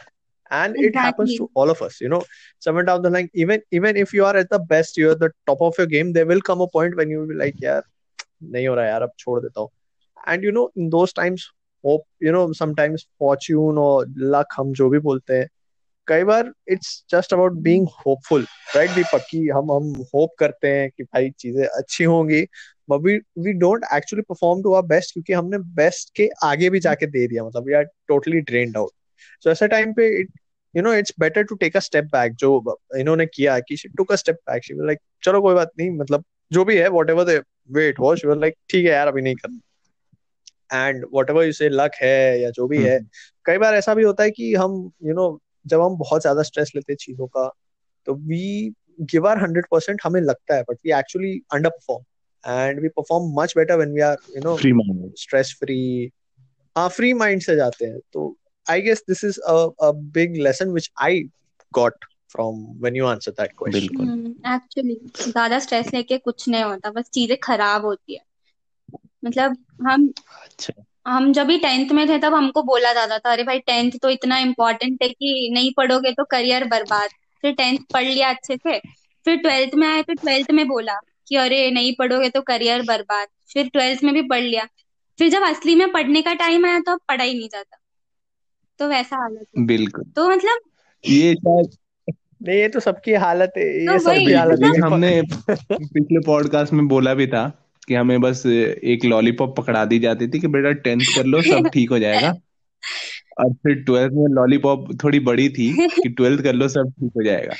And exactly. it happens to all of us you know somewhere down the line even even if you are at the best you're the top of your game there will come a point when you will be like यार नहीं हो रहा यार अब छोड़ देता हूँ and you know in those times hope you know sometimes fortune or luck हम जो भी बोलते हैं कई बार it's just about being hopeful right दीपक कि हम हम hope करते हैं कि भाई चीज़ें अच्छी होंगी but we we don't actually perform to our best क्योंकि हमने best के आगे भी जाके दे दिया मतलब we are totally drained out so ऐसे टाइम पे it you know it's better to take a step back जो इन्होंने किया कि she took a step back. She was like चलो कोई बात नहीं. मतलब जो भी है whatever the way it was she was like ठीक है यार अभी नहीं करना. And whatever you say luck है या जो भी है कई बार ऐसा भी होता है कि हम यू you नो know, जब हम बहुत ज़्यादा स्ट्रेस लेते हैं चीज़ों का तो we give our hundred percent हमें लगता है but we actually underperform and we perform much better when we are you know free stress free हाँ फ्री माइंड से जाते हैं तो I guess this is a big lesson which I got from when you answer that question बिल्कुल। Actually ज़्यादा stress लेके कुछ नहीं होता बस चीज़ें खराब होती है। मतलब हम अच्छा। हम जब भी टेंथ में थे तब हमको बोला जाता था अरे भाई टेंथ तो इतना इम्पोर्टेंट है कि नहीं पढ़ोगे तो करियर बर्बाद। फिर टेंथ पढ़ लिया अच्छे से फिर ट्वेल्थ में आए तो ट्वेल्थ में बोला कि अरे नहीं पढ़ोगे तो करियर बर्बाद। फिर ट्वेल्थ में भी पढ़ लिया। फिर जब असली में पढ़ने का टाइम आया तो अब पढ़ा ही नहीं जाता। तो वैसा हालत है बिल्कुल। तो मतलब ये शायद नहीं ये तो सबकी हालत है ये तो सबकी वही, हालत है। मतलब- हमने पिछले पॉडकास्ट में बोला भी था कि हमें बस एक लॉलीपॉप पकड़ा दी जाती थी कि बेटा टेंथ कर लो सब ठीक हो जाएगा। और फिर ट्वेल्थ में लॉलीपॉप थोड़ी बड़ी थी कि ट्वेल्थ कर लो सब ठीक हो जाएगा।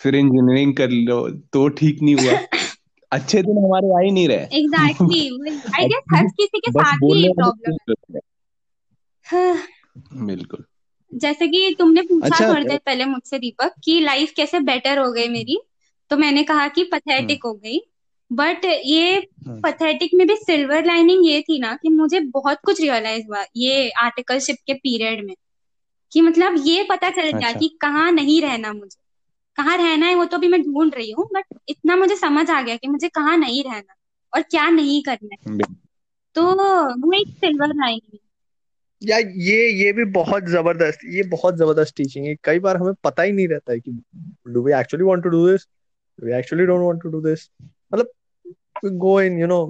फिर इंजीनियरिंग कर लो तो ठीक नहीं हुआ। अच्छे दिन हमारे आ ही नहीं रहे। एग्जैक्टली आई गेस हर <laughs> किसी के साथ ही ये प्रॉब्लम है। हैं। बिल्कुल। जैसे कि तुमने पूछा अच्छा थोड़ी देर पहले मुझसे दीपक कि लाइफ कैसे बेटर हो गई मेरी? तो मैंने कहा कि पथेटिक हो गई। बट ये हम्म, पथेटिक में भी सिल्वर लाइनिंग ये थी ना कि मुझे बहुत कुछ रियलाइज़ हुआ ये आर्टिकलशिप के पीरियड में। कि मतलब ये पता चल गया अच्छा। कि कहाँ नहीं रहना मुझे। कहाँ रहना है वो तो अभी मैं ढूंढ रही हूँ बट इतना मुझे समझ आ गया कि मुझे कहाँ नहीं रहना और क्या नहीं करना है। तो वो एक सिल्वर लाइनिंग या ये ये भी बहुत ज़बरदस्त ये बहुत ज़बरदस्त टीचिंग है। कई बार हमें पता ही नहीं रहता है कि do we actually want to do this do we actually don't want to do this मतलब go in you know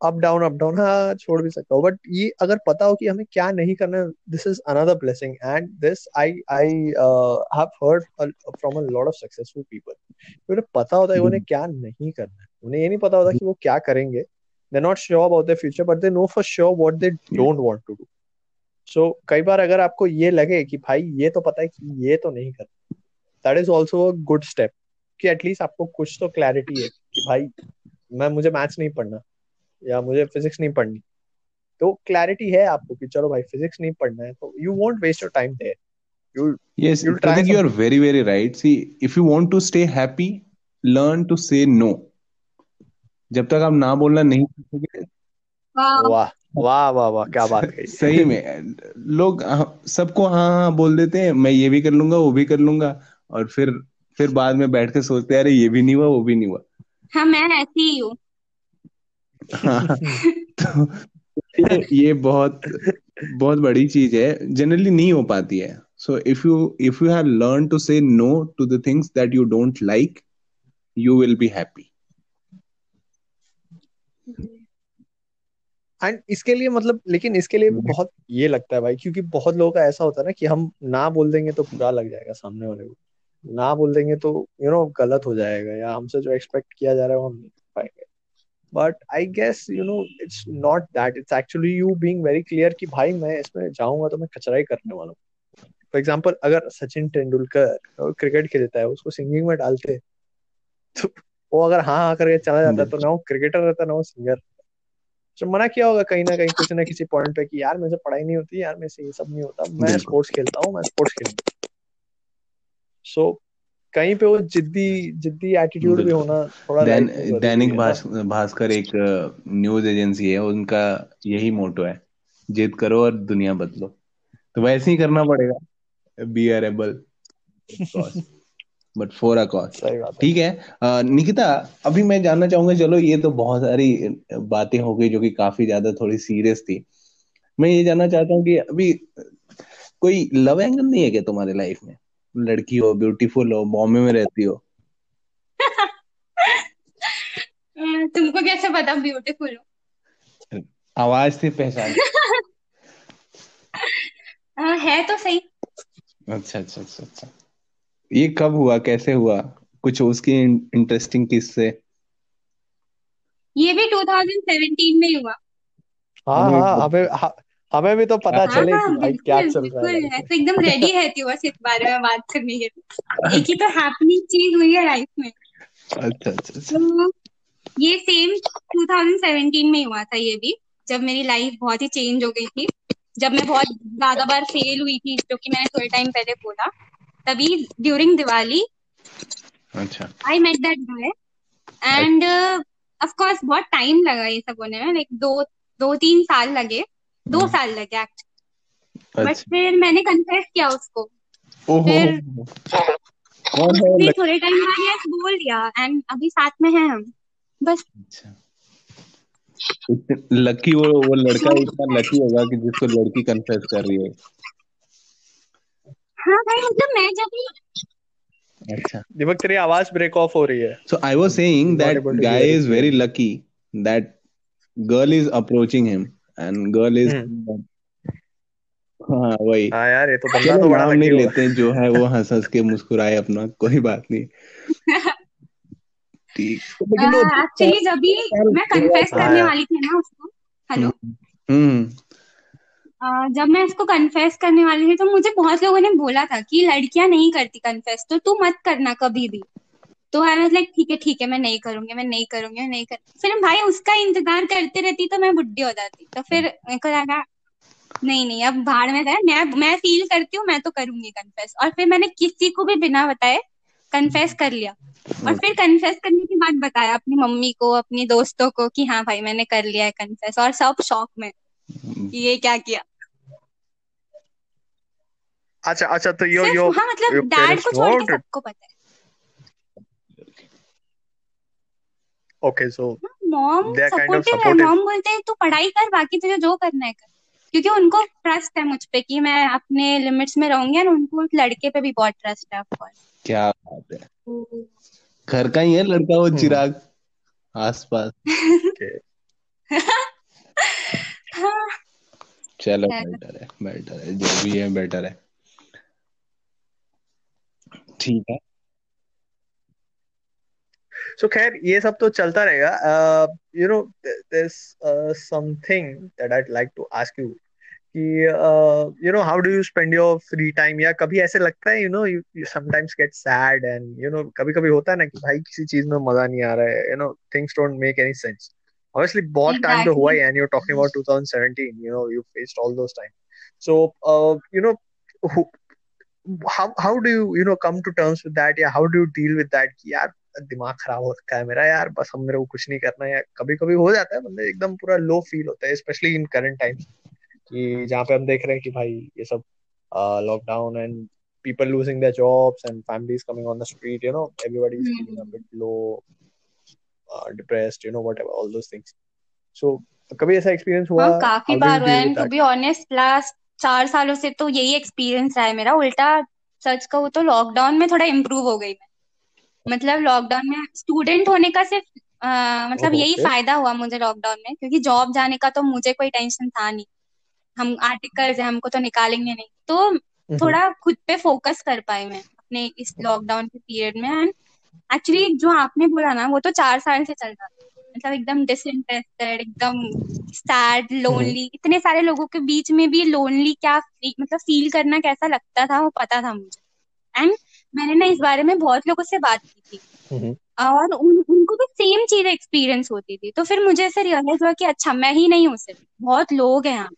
up down up down हाँ छोड़ भी सकता हूँ। बट ये अगर पता हो कि हमें क्या नहीं करना है this is another blessing and this I I have heard from a lot of successful people उन्हें पता होता है उन्हें क्या नहीं करना है। उन्हें ये नहीं पता होता कि वो क्या करेंगे। They not sure about their future but they know for sure what they don't want to do so कई बार अगर आपको ये लगे कि भाई ये तो पता है कि ये तो नहीं करना that is also a good step कि एटलीस्ट आपको कुछ तो क्लैरिटी है कि भाई मैं मुझे मैथ्स नहीं पढ़ना या मुझे फिजिक्स नहीं पढ़नी। तो क्लैरिटी है आपको कि चलो भाई फिजिक्स नहीं पढ़ना है तो you won't waste your time there you Yes, You'll try you are very, very right. See, if you want to stay happy, learn to say no. जब तक आप ना बोलना नहीं सीखोगे वाह। वाह वाह वाह क्या बात <laughs> कही सही में लोग सबको हाँ हाँ बोल देते हैं मैं ये भी कर लूँगा वो भी कर लूँगा और फिर फिर बाद में बैठ के सोचते अरे ये भी नहीं हुआ वो भी नहीं हुआ। हाँ मैं ऐसी ही हूँ। हाँ <laughs> तो ये ये बहुत बहुत बड़ी चीज़ है जनरली नहीं हो पाती है। So if you if you have learn to say no to the things that you don't like you will be happy and इसके लिए मतलब लेकिन इसके लिए भी बहुत ये लगता है भाई क्योंकि बहुत लोगों का ऐसा होता है ना कि हम ना बोल देंगे तो बुरा लग जाएगा सामने वाले को। ना बोल देंगे तो यू you नो know, गलत हो जाएगा या हमसे जो एक्सपेक्ट किया जा रहा है वो हम नहीं कर पाएँगे। But I guess you know it's not that it's actually you being very clear कि भाई मैं इसमें जाऊँगा तो मैं कचरा ही करने वाला हूँ। फॉर एग्ज़ाम्पल अगर सचिन तेंदुलकर क्रिकेट खेलता है उसको सिंगिंग में डालते तो वो अगर हाँ हाँ करके चला जाता तो ना वो क्रिकेटर रहता ना वो सिंगर तो मना किया होगा कहीं ना कहीं किसी ना किसी पॉइंट पे कि यार मेरे से पढ़ाई नहीं होती यार मेरे से ये सब नहीं होता। मैं स्पोर्ट्स खेलता हूँ मैं स्पोर्ट्स खेलूँगा सो कहीं पे वो जिद्दी जिद्दी एटीट्यूड भी होना थोड़ा दैन, दैनिक भास, भास्कर एक न्यूज़ एजेंसी है उनका यही मोटो है जिद करो और दुनिया बदलो। तो वैसे ही करना पड़ेगा। Be a rebel but for a cause सही बात ठीक है? निकिता अभी मैं जानना चाहूँगा चलो ये तो बहुत सारी बातें हो गई जो कि काफ़ी ज़्यादा थोड़ी सीरियस थी। मैं ये जानना चाहता हूँ कि अभी कोई लव एंगल नहीं है क्या तुम्हारे लाइफ में? लड़की हो ब्यूटीफुल हो बॉम्बे में रहती हो। <laughs> तुमको कैसे पता ब्यूटीफुल हो? आवाज़ से पहचान। <laughs> है तो सही। अच्छा अच्छा अच्छा अच्छा। ये कब हुआ? कैसे हुआ? कुछ उसकी इंटरेस्टिंग किस्से। ये भी 2017 में हुआ। हाँ हाँ हमें हाँ, हमें भी तो पता हाँ चले हाँ कि भाई क्या चल रहा है। बिल्कुल। लाइफ एकदम रेडी <laughs> रहती हूँ बस इस बारे में बात करने के लिए। एक ही तो हैपनिंग चीज़ हुई है लाइफ में। अच्छा अच्छा अच्छा। तो ये सेम 2017 में हुआ था ये भी जब मेरी लाइफ बहुत ही चेंज हो गई थी। जब मैं बहुत ज़्यादा बार फेल हुई थी जो कि मैंने थोड़े टाइम पहले बोला। तभी ड्यूरिंग दिवाली अच्छा। I met that guy and of course बहुत टाइम लगा ये सब होने में लाइक दो दो तीन साल लगे। दो हम्म। साल लगे एक्चुअली बट अच्छा। फिर मैंने कन्फेस किया उसको। फिर? थोड़े टाइम बाद यस बोल दिया एंड अभी साथ में हैं हम। बस। अच्छा। लकी वो वो लड़का <laughs> इतना लकी होगा कि जिसको लड़की कन्फेस कर रही है। हाँ भाई मतलब मैं जब भी अच्छा। दीपक तेरी आवाज़ ब्रेक ऑफ़ हो रही है। So I was saying Not that able to guy hear is it very clearly. lucky that girl is approaching him and girl is हाँ वही। हाँ यार ये तो बंदा तो बड़ा नहीं लेते जो है वो हंस हंस के मुस्कुराए अपना कोई बात नहीं। <laughs> ठीक। एक्चुअली जब भी मैं कन्फेस हाँ करने वाली थी ना उसको हेलो हम्म अ, जब मैं इसको कन्फेस करने वाली थी तो मुझे बहुत लोगों ने बोला था कि लड़कियाँ नहीं करती कन्फेस तो तू मत करना कभी भी। तो आई वाज लाइक ठीक है ठीक है, मैं नहीं करूँगी, मैं नहीं करूँगी नहीं कर फिर भाई उसका इंतज़ार करते रहती तो मैं बुढ़ी हो जाती। तो फिर मेरे को लगा, नहीं नहीं, अब भाड़ में जाए मैं मैं फील करती हूँ, मैं तो करूँगी कन्फेस और फिर मैंने किसी को भी बिना बताए कन्फेस कर लिया। और फिर कन्फेस करने के बाद बताया अपनी मम्मी को, अपने दोस्तों को कि हाँ भाई मैंने कर लिया है कन्फेस और सब शौक में ये क्या किया। अच्छा अच्छा तो यो यो हाँ मतलब डैड को छोड़ के सबको पता है। Okay, so मॉम सपोर्टिव है मॉम बोलते हैं तू पढ़ाई कर बाकी तुझे जो करना है कर। क्योंकि उनको ट्रस्ट है मुझ पे कि मैं अपने लिमिट्स में रहूँगी और उनको उस लड़के पे भी बहुत ट्रस्ट है ऑफकोर्स क्या बात है। घर का ही है लड़का वो हम्म। चिराग आसपास. <laughs> हाँ। चलो। बेटर है बेटर है जो भी है बेटर है। ठीक है। सो खैर ये सब तो चलता रहेगा। You know something that I'd like to ask you कि you know how do you spend your free time या कभी ऐसे लगता है you know you sometimes get sad and you know कभी कभी होता है ना कि भाई किसी चीज़ में मज़ा नहीं आ रहा है you know things don't make any sense obviously बहुत टाइम तो हुआ है and you talking about 2017 you know you faced all those time so you know how how do you you know come to terms with that या how do you deal with that कि यार दिमाग खराब हो रखा है मेरा यार बस हम मेरे को कुछ नहीं करना है कभी कभी हो जाता है बंदे एकदम पूरा लो फील होता है स्पेशली इन करंट टाइम्स कि जहाँ पे हम देख रहे हैं कि भाई ये सब lockdown and people losing their jobs and families coming on the street you know everybody is feeling a hmm. bit low uh, depressed you know whatever all those things so कभी ऐसा एक्सपीरियंस हुआ हाँ काफी how do you बार हुआ deal है with to that be honest last चार सालों से तो यही एक्सपीरियंस रहा है मेरा। उल्टा सच कहूँ तो लॉकडाउन में थोड़ा इम्प्रूव हो गई मैं। मतलब लॉकडाउन में स्टूडेंट होने का सिर्फ़ अ, मतलब यही फ़ायदा हुआ मुझे लॉकडाउन में क्योंकि जॉब जाने का तो मुझे कोई टेंशन था नहीं। हम आर्टिकल्स है हमको तो निकालेंगे नहीं। तो हम्म, थोड़ा खुद पे फोकस कर पाई मैं अपने इस लॉकडाउन के पीरियड में। एंड एक्चुअली जो आपने बोला ना वो तो चार साल से चल रहा था। मतलब एकदम डिसइंटरेस्टेड एकदम सैड लोनली इतने सारे लोगों के बीच में भी लोनली क्या मतलब फील करना कैसा लगता था वो पता था मुझे। एंड मैंने ना इस बारे में बहुत लोगों से बात की थी। हम्म, और उन, उनको भी सेम चीज़ एक्सपीरियंस होती थी। तो फिर मुझे ऐसे रियलाइज़ हुआ कि अच्छा मैं ही नहीं हूँ सिर्फ़ बहुत लोग हैं यहाँ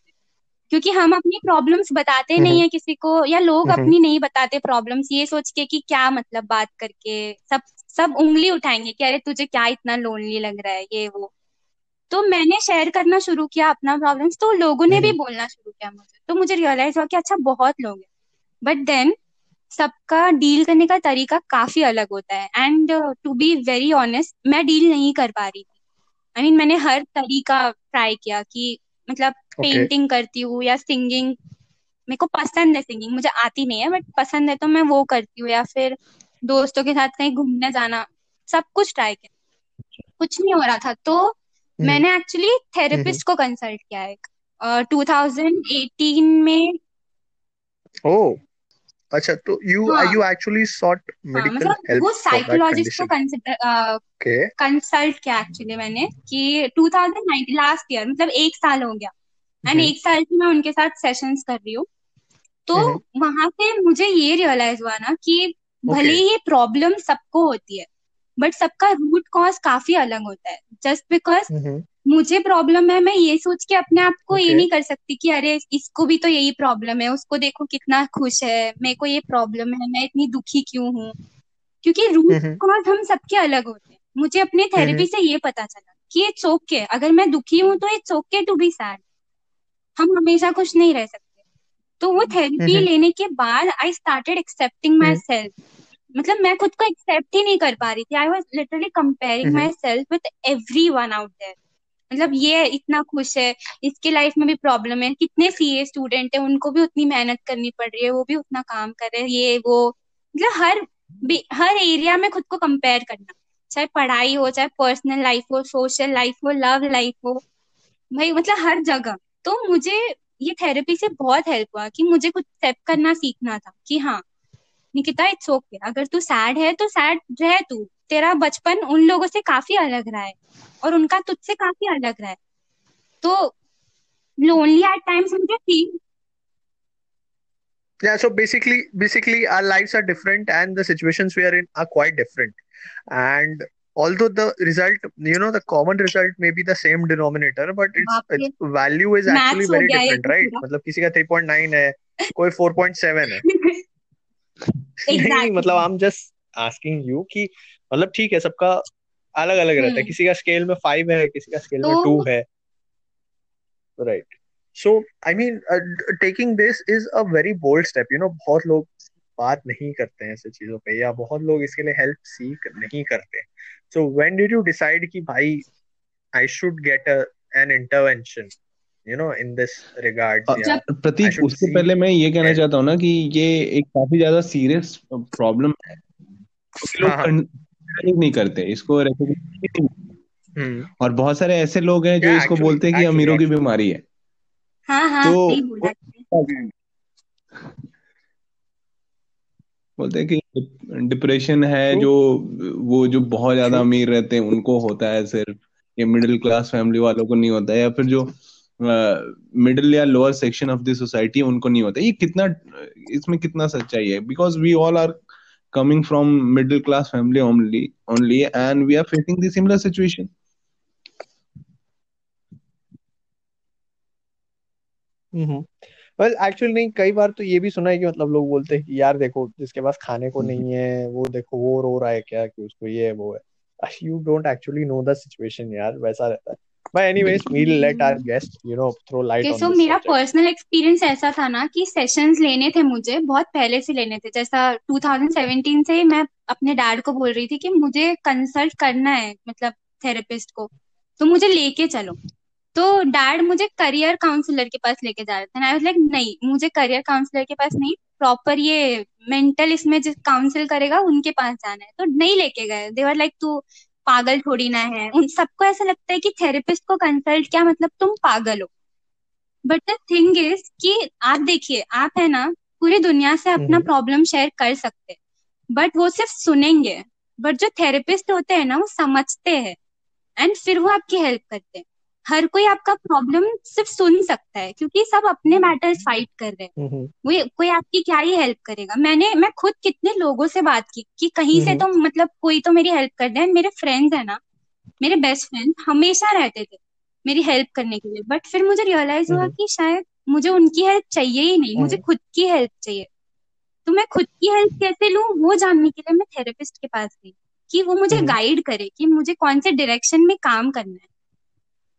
क्योंकि हम अपनी प्रॉब्लम्स बताते नहीं है किसी को या लोग। अपनी नहीं बताते प्रॉब्लम्स ये सोच के कि क्या मतलब बात करके सब सब उंगली उठाएँगे कि अरे तुझे क्या इतना लोनली लग रहा है ये वो तो मैंने शेयर करना शुरू किया अपना प्रॉब्लम्स तो लोगों ने भी। बोलना शुरू किया मुझे तो मुझे रियलाइज़ हुआ कि अच्छा बहुत लोग हैं बट देन सबका डील करने का तरीका काफ़ी अलग होता है and to be very honest मैं डील नहीं कर पा रही थी आई I मीन mean, मैंने हर तरीका ट्राई किया कि मतलब. पेंटिंग करती हूँ या सिंगिंग मेरे को पसंद है सिंगिंग मुझे आती नहीं है बट पसंद है तो मैं वो करती हूँ या फिर दोस्तों के साथ कहीं घूमने जाना सब कुछ ट्राई किया कुछ नहीं हो रहा था तो हम्म। मैंने एक्चुअली थेरेपिस्ट को कंसल्ट किया एक टू थाउज़ेंड एटीन में Oh, अच्छा तो you हाँ। you actually sought हाँ, medical मतलब वो साइकोलॉजिस्ट को. कंसल्ट किया एक्चुअली मैंने कि 2019 लास्ट ईयर मतलब एक साल हो गया एंड। एक साल से मैं उनके साथ सेशंस कर रही हूँ तो हम्म। वहाँ से मुझे ये रियलाइज़ हुआ ना कि भले ही प्रॉब्लम सबको होती है बट सबका रूट कॉज काफ़ी अलग होता है जस्ट बिकॉज़ हम्म। मुझे प्रॉब्लम है मैं ये सोच के अपने आप को ये नहीं कर सकती कि अरे इसको भी तो यही प्रॉब्लम है उसको देखो कितना खुश है मेरे को ये प्रॉब्लम है मैं इतनी दुखी क्यों हूँ क्योंकि रूट। कॉज हम सबके अलग होते हैं मुझे अपने थेरेपी से ये पता चला कि इट्स ओके अगर मैं दुखी हूँ तो it's okay to be sad हम हमेशा खुश नहीं रह सकते। तो वो थेरेपी हम्म। लेने के बाद I started accepting myself मतलब मैं खुद को एक्सेप्ट ही नहीं कर पा रही थी। I was literally comparing hmm. Myself with everyone out there मतलब ये इतना खुश है इसके लाइफ में भी प्रॉब्लम है। कितने सीए स्टूडेंट है उनको भी उतनी मेहनत करनी पड़ रही है वो भी उतना काम कर रहे हैं ये वो। मतलब हर हर एरिया में खुद को कंपेयर करना। चाहे पढ़ाई हो चाहे पर्सनल लाइफ हो सोशल लाइफ हो लव लाइफ हो। भाई मतलब हर जगह। तो मुझे ये थेरेपी से बहुत हेल्प हुआ कि मुझे कुछ एक्सेप्ट करना सीखना था कि हाँ निकिता इट्स ओके अगर तू सैड है तो सैड रह तू। तेरा बचपन उन लोगों से काफ़ी अलग रहा है और उनका तुझसे काफ़ी अलग रहा है। तो लोनली एट टाइम्स मुझे feel Yeah, so basically, basically, our lives are different, and the situations we are in are quite different. and although the result you know the common result may be the same denominator but its, its value is actually very different तो right मतलब किसी का 3.9 है कोई 4.7 है। <laughs> नहीं मतलब I am just asking you कि मतलब ठीक है सबका अलग अलग रहता है। हम्म। किसी का स्केल में फाइव है किसी का स्केल में तो टू है। Right so I mean taking this is a very bold step you know बहुत लोग बात नहीं करते हैं ऐसे चीज़ों पे या बहुत लोग इसके लिए हेल्प सीख नहीं करते। So when did you decide कि भाई I should get an intervention you know in this I Prateek उससे पहले मैं ये कहना चाहता हूँ ना कि ये एक काफ़ी ज़्यादा सीरियस प्रॉब्लम है। हाँ लोग हाँ नहीं करते इसको हम्म। और बहुत सारे ऐसे लोग हैं जो या इसको एक्चुअली बोलते हैं कि अमीरों की बीमारी है। हाँ हाँ तो बोलते हैं कि डिप्रेशन है जो वो जो बहुत ज़्यादा अमीर रहते हैं उनको होता है सिर्फ़ ये मिडिल क्लास फैमिली वालों को नहीं होता है या फिर जो मिडिल या lower section of the society उनको नहीं होता। ये कितना इसमें कितना सच्चाई है? Because we all are coming from middle class family only only and we are facing the similar situation. हम्म वेल एक्चुअली नहीं कई बार तो ये भी सुना है कि मतलब लोग बोलते हैं कि यार देखो जिसके पास खाने को नहीं है वो देखो वो रो रहा है क्या कि उसको ये है वो है। You don't actually know the situation यार वैसा रहता है। बट एनीवेज बिल्कुल। We'll let our guest you know throw light on so मेरा पर्सनल एक्सपीरियंस ऐसा था ना कि सेशंस लेने थे मुझे बहुत पहले से लेने थे। जैसा 2017 से मैं अपने डैड को बोल रही थी कि मुझे कंसल्ट करना है मतलब थेरेपिस्ट को। तो मुझे लेके चलो। तो डैड मुझे करियर काउंसलर के पास लेके जा रहे थे। आई वाज लाइक नहीं मुझे करियर काउंसलर के पास नहीं। प्रॉपर ये मेंटल इसमें जिस काउंसिल करेगा उनके पास जाना है। तो नहीं लेके गए। दे वर लाइक तू पागल थोड़ी ना है। उन सबको ऐसा लगता है कि थेरेपिस्ट को कंसल्ट क्या मतलब? तुम पागल हो। बट द थिंग इज़ कि आप देखिए आप है ना पूरी दुनिया से अपना हम्म। प्रॉब्लम शेयर कर सकते बट वो सिर्फ़ सुनेंगे। बट जो थेरेपिस्ट होते हैं ना वो समझते हैं। एंड फिर वो आपकी हेल्प करते हैं। हर कोई आपका प्रॉब्लम सिर्फ़ सुन सकता है क्योंकि सब अपने मैटर्स फाइट कर रहे हैं। हम्म वो कोई आपकी क्या ही हेल्प करेगा? मैंने मैं खुद कितने लोगों से बात की कि कहीं से तो हम्म मतलब कोई तो मेरी हेल्प कर दे मेरे फ्रेंड्स है ना मेरे बेस्ट फ्रेंड हमेशा रहते थे मेरी हेल्प करने के लिए। बट फिर मुझे रियलाइज़ हुआ हम्म। कि शायद मुझे उनकी हेल्प चाहिए ही नहीं मुझे हम्म। खुद की हेल्प चाहिए। तो मैं खुद की हेल्प कैसे लूँ? वो जानने के लिए मैं थेरेपिस्ट के पास गई कि वो मुझे हम्म। गाइड करे कि मुझे कौन से डायरेक्शन में काम करना है।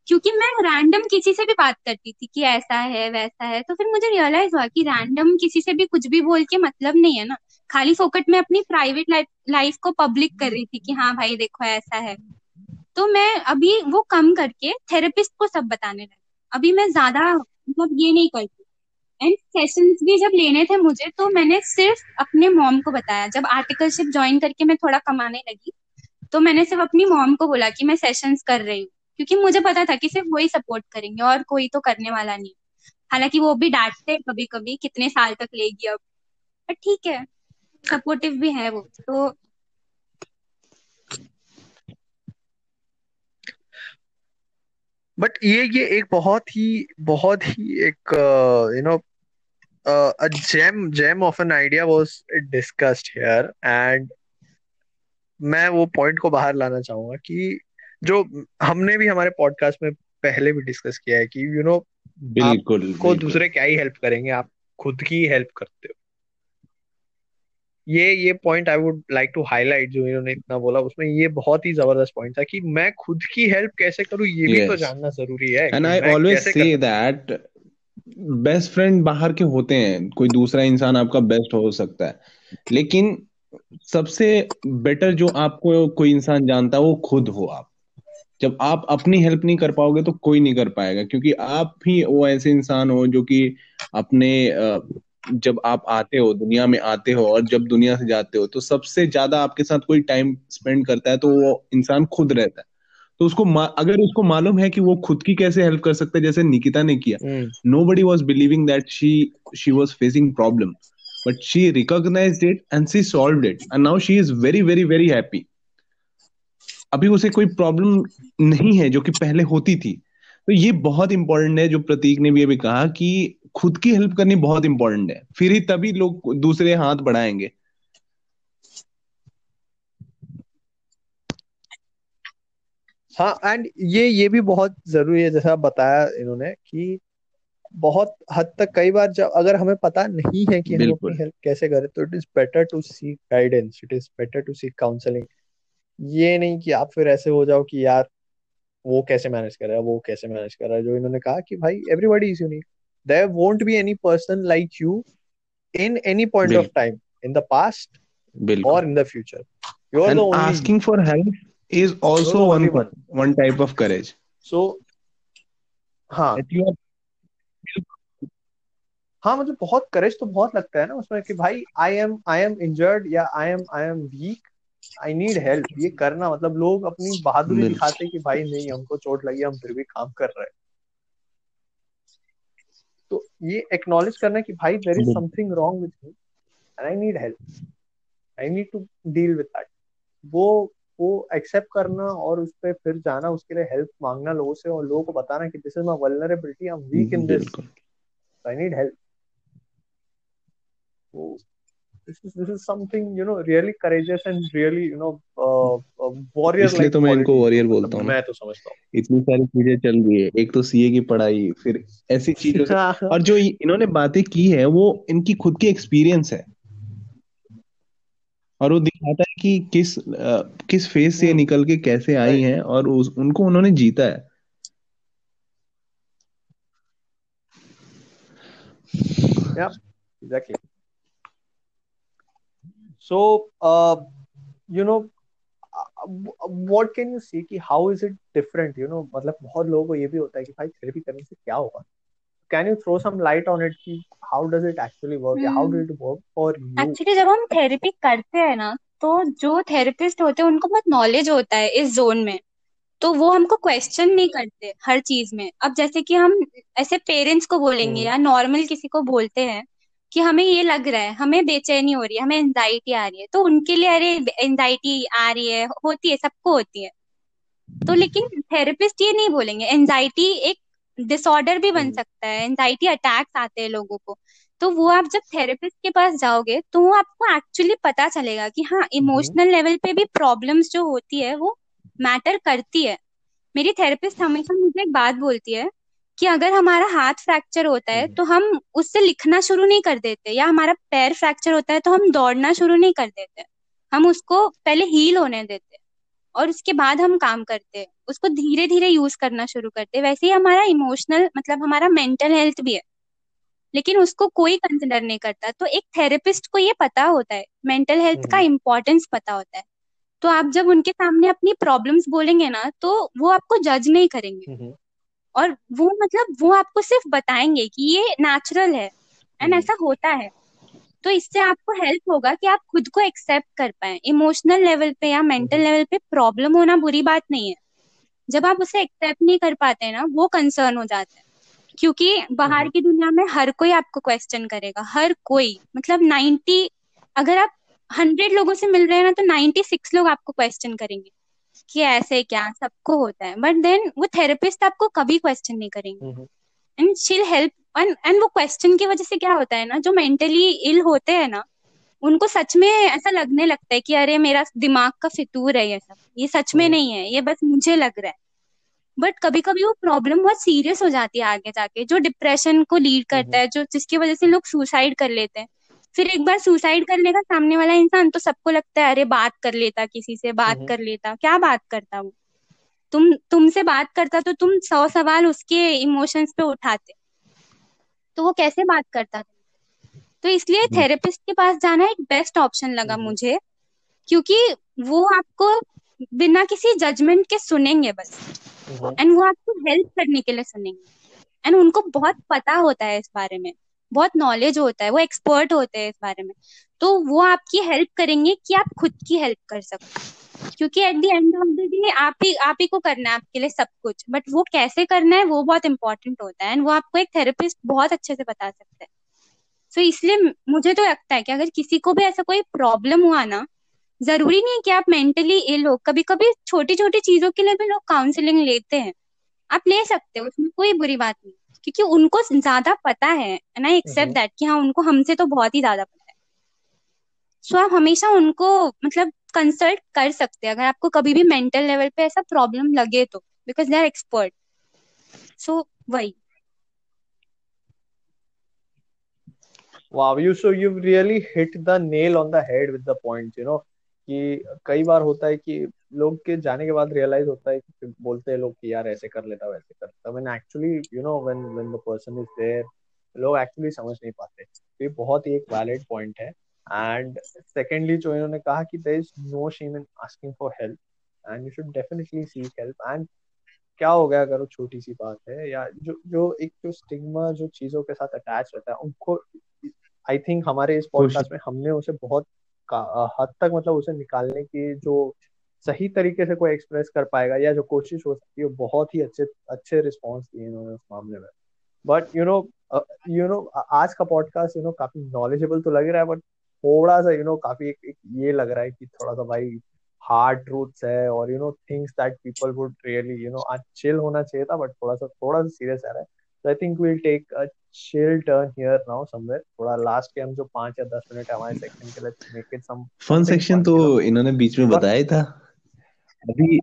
क्योंकि मैं रैंडम किसी से भी बात करती थी कि ऐसा है, वैसा है तो फिर मुझे रियलाइज़ हुआ कि रैंडम किसी से भी कुछ भी बोल के मतलब नहीं है ना। खाली फोकट में अपनी प्राइवेट लाइफ को पब्लिक कर रही थी कि हाँ भाई देखो ऐसा है। तो मैं अभी वो कम करके थेरेपिस्ट को सब बताने लगी। अभी मैं ज़्यादा मतलब ये नहीं करती। एंड सेशंस भी जब लेने थे मुझे तो मैंने सिर्फ़ अपने मॉम को बताया। जब आर्टिकलशिप ज्वाइन करके मैं थोड़ा कमाने लगी तो मैंने सिर्फ़ अपनी मॉम को बोला कि मैं सेशंस कर रही हूँ। क्योंकि मुझे पता था कि सिर्फ़ वही सपोर्ट करेंगे और कोई तो करने वाला नहीं। हालाँकि वो भी डांटते कभी कभी कितने साल तक लेगी अब। पर ठीक है सपोर्टिव भी है वो तो बट ये ये एक बहुत ही बहुत ही एक you know a gem gem of an idea was discussed here and मैं वो पॉइंट को बाहर लाना चाहूँगा कि जो हमने भी हमारे पॉडकास्ट में पहले भी डिस्कस किया है कि यू नो बिल्कुल बिल्कुल। दूसरे क्या ही हेल्प करेंगे? आप खुद की हेल्प करते हो। ये ये point I would like to highlight जो इन्होंने इतना बोला उसमें ये बहुत ही ज़बरदस्त पॉइंट था कि मैं खुद की हेल्प कैसे करूँ ये भी तो जानना ज़रूरी है एंड कि I always say that best friend बाहर के होते हैं कोई दूसरा इंसान आपका बेस्ट हो सकता है। लेकिन सबसे बेटर जो आपको कोई इंसान जानता है वो खुद हो आप। जब आप अपनी हेल्प नहीं कर पाओगे तो कोई नहीं कर पाएगा क्योंकि आप ही वो ऐसे इंसान हो जो कि अपने जब आप आते हो दुनिया में आते हो और जब दुनिया से जाते हो तो सबसे ज़्यादा आपके साथ कोई टाइम स्पेंड करता है तो वो इंसान खुद रहता है। तो उसको अगर उसको मालूम है कि वो खुद की कैसे हेल्प कर सकता है जैसे निकिता ने किया। हम्म। Nobody was believing that she she was facing problem but she recognized it and she solved it and now she is very very very happy अभी उसे कोई प्रॉब्लम नहीं है जो कि पहले होती थी। तो ये बहुत इंपॉर्टेंट है जो प्रतीक ने भी अभी कहा कि खुद की हेल्प करनी बहुत इंपॉर्टेंट है। फिर ही तभी लोग दूसरे हाथ बढ़ाएँगे। हाँ एंड ये ये भी बहुत ज़रूरी है जैसा बताया इन्होंने कि बहुत हद तक कई बार जब अगर हमें पता नहीं है कि हम अपनी हेल्प कैसे करें तो it is better to seek guidance it is better to seek counselling ये नहीं कि आप फिर ऐसे हो जाओ कि यार वो कैसे मैनेज कर रहा है वो कैसे मैनेज कर रहा है जो इन्होंने कहा कि भाई everybody is unique there won't be any person like you in any point of time in future. You're the and only you asking for help is you're also the one only one one. type of courage. So हाँ। हाँ मुझे बहुत करेज तो बहुत लगता है ना उसमें कि भाई I am I am injured या I am I am weak I need help ये करना मतलब लोग अपनी बहादुरी दिखाते कि भाई नहीं हमको चोट लगी हम फिर भी काम कर रहे हैं। तो ये एक्नॉलेज करना कि भाई there is something wrong with me and I need help I need to deal with that वो वो एक्सेप्ट करना और उस पर फिर जाना उसके लिए हेल्प मांगना लोगों से और लोगों को बताना कि this is my vulnerability I am weak in this I need help this is this is something you know really courageous and really you know uh, uh, warrior इसलिए like तो मैं इनको मतलब बोलता हूँ। मैं तो समझता हूँ। इतनी सारी चीज़ें चल रही है। एक तो सीए की पढ़ाई फिर ऐसी चीज़ों से <laughs> और जो इन्होंने बातें की है वो इनकी खुद की एक्सपीरियंस है। और वो दिखाता है कि किस अ, किस फ़ेज़ से निकल के कैसे आई हैं और उस, उनको उन्होंने जीता है। Yeah. Exactly. So uh, you know what can you see कि how is it different? You know मतलब बहुत लोगों को ये भी होता है कि भाई थेरेपी करने से क्या होगा? Can you throw some light on it कि how does it actually work? या how did it work for you? Actually जब हम थेरेपी करते हैं ना तो जो थेरेपिस्ट होते हैं उनको बहुत नॉलेज होता है इस जोन में। तो वो हमको क्वेश्चन नहीं करते हर चीज़ में। अब जैसे कि हम ऐसे पेरेंट्स को बोलेंगे हम्म या नॉर्मल किसी को बोलते हैं कि हमें ये लग रहा है हमें बेचैनी हो रही है हमें एंजाइटी आ रही है। तो उनके लिए अरे एंजाइटी आ रही है होती है सबको होती है। तो लेकिन थेरेपिस्ट ये नहीं बोलेंगे। एंजाइटी एक डिसऑर्डर भी बन हम्म। सकता है। एंजाइटी अटैक्स आते हैं लोगों को। तो वो आप जब थेरेपिस्ट के पास जाओगे तो वो आपको एक्चुअली पता चलेगा कि हाँ हम्म। इमोशनल लेवल पे भी प्रॉब्लम्स जो होती है वो मैटर करती है। मेरी थेरेपिस्ट हमेशा मुझे एक बात बोलती है कि अगर हमारा हाथ फ्रैक्चर होता है हम्म। तो हम उससे लिखना शुरू नहीं कर देते या हमारा पैर फ्रैक्चर होता है तो हम दौड़ना शुरू नहीं कर देते। हम उसको पहले हील होने देते और उसके बाद हम काम करते हैं उसको धीरे धीरे यूज़ करना शुरू करते। वैसे ही हमारा इमोशनल मतलब हमारा मेंटल हेल्थ भी है लेकिन उसको कोई कंसिडर नहीं करता। तो एक थेरेपिस्ट को ये पता होता है मेंटल हेल्थ का हम्म। इम्पोर्टेंस पता होता है। तो आप जब उनके सामने अपनी प्रॉब्लम्स बोलेंगे ना तो वो आपको जज नहीं करेंगे। हम्म। और वो मतलब वो आपको सिर्फ़ बताएँगे कि ये नेचुरल है एंड हम्म। ऐसा होता है। तो इससे आपको हेल्प होगा कि आप खुद को एक्सेप्ट कर पाए। इमोशनल लेवल पे या मेंटल हम्म। लेवल पे प्रॉब्लम होना बुरी बात नहीं है। जब आप उसे एक्सेप्ट नहीं कर पाते ना वो कंसर्न हो जाता है। क्योंकि बाहर हम्म। की दुनिया में हर कोई आपको क्वेश्चन करेगा। हर कोई मतलब नाइन्टी अगर आप हंड्रेड लोगों से मिल रहे हैं ना तो नाइन्टी सिक्स लोग आपको क्वेश्चन करेंगे। कि ऐसे क्या सबको होता है। बट देन वो थेरेपिस्ट आपको कभी क्वेश्चन नहीं करेंगे। हम्म एंड शील हेल्प एंड वो क्वेश्चन की वजह से क्या होता है ना जो मेंटली इल होते हैं ना उनको सच में ऐसा लगने लगता है कि अरे मेरा दिमाग का फितूर है ये सब। ये सच में हम्म। नहीं है ये बस मुझे लग रहा है। बट कभी कभी वो प्रॉब्लम बहुत सीरियस हो जाती है आगे जाके जो डिप्रेशन को लीड करता हम्म। है जो जिसकी वजह से लोग सुसाइड कर लेते हैं। फिर एक बार सुसाइड कर लेगा सामने वाला इंसान तो सबको लगता है अरे बात कर लेता किसी से बात हम्म। कर लेता। क्या बात करता वो? तुम तुमसे बात करता तो तुम सौ सवाल उसके इमोशंस पे उठाते। तो वो कैसे बात करता? था तो इसलिए थेरेपिस्ट के पास जाना एक बेस्ट ऑप्शन लगा हम्म। मुझे क्योंकि वो आपको बिना किसी जजमेंट के सुनेंगे बस। हम्म। एंड वो आपको हेल्प करने के लिए सुनेंगे। एंड उनको बहुत पता होता है इस बारे में। बहुत नॉलेज होता है वो एक्सपर्ट होते हैं इस बारे में। तो वो आपकी हेल्प करेंगे कि आप खुद की हेल्प कर सको। क्योंकि at the end of the day आप ही आप ही को करना है आपके लिए सब कुछ। बट वो कैसे करना है वो बहुत इंपॉर्टेंट होता है। एंड वो आपको एक थेरेपिस्ट बहुत अच्छे से बता सकता है। सो so, इसलिए मुझे तो लगता है कि अगर किसी को भी ऐसा कोई प्रॉब्लम हुआ ना ज़रूरी नहीं है कि आप मेंटली इल हो। कभी कभी छोटी छोटी चीज़ों के लिए भी लोग काउंसलिंग लेते हैं। आप ले सकते हो उसमें कोई बुरी बात नहीं। क्योंकि उनको ज़्यादा पता है एंड आई एक्सेप्ट दैट कि हाँ उनको हमसे तो बहुत ही ज़्यादा पता है। सो so, आप हमेशा उनको मतलब कंसल्ट कर सकते हैं। अगर आपको कभी भी मेंटल लेवल पे ऐसा प्रॉब्लम लगे तो because they are expert so वही। Wow you so you've really hit the nail on the head with the points you know कि कई बार होता है कि लोग के जाने के बाद रियलाइज़ होता है कि बोलते हैं लोग कि यार ऐसे कर लेता वैसे कर लेता when actually you know when when the person is there लोग एक्चुअली समझ नहीं पाते। तो ये बहुत ही एक वैलिड पॉइंट है। एंड सेकेंडली जो इन्होंने कहा कि there is no shame in asking for help and you should definitely seek help and क्या हो गया अगर वो छोटी सी बात है या जो जो एक जो स्टिग्मा जो चीज़ों के साथ अटैच रहता है उनको आई थिंक हमारे इस पॉडकास्ट में हमने उसे बहुत हद तक मतलब उसे निकालने की जो सही तरीके से कोई एक्सप्रेस कर पाएगा या जो कोशिश हो सकती है बहुत ही अच्छे अच्छे रिस्पॉन्स दिए इन्होंने उस मामले में। But you know you know आज का पॉडकास्ट यू नो काफ़ी नॉलेजेबल तो लग रहा है बट थोड़ा सा यू नो काफ़ी एक, एक ये लग रहा है कि थोड़ा सा भाई हार्ड ट्रूथ्स है और you know things that people would really you know आज चिल होना चाहिए था बट थोड़ा सा थोड़ा सा सीरियस आ रहा है। So I think we'll chill turn here now somewhere. थोड़ा लास्ट के हम जो पाँच या दस मिनट हमारे सेक्शन के लिए make it some fun section तो इन्होंने बीच में बताया था। अभी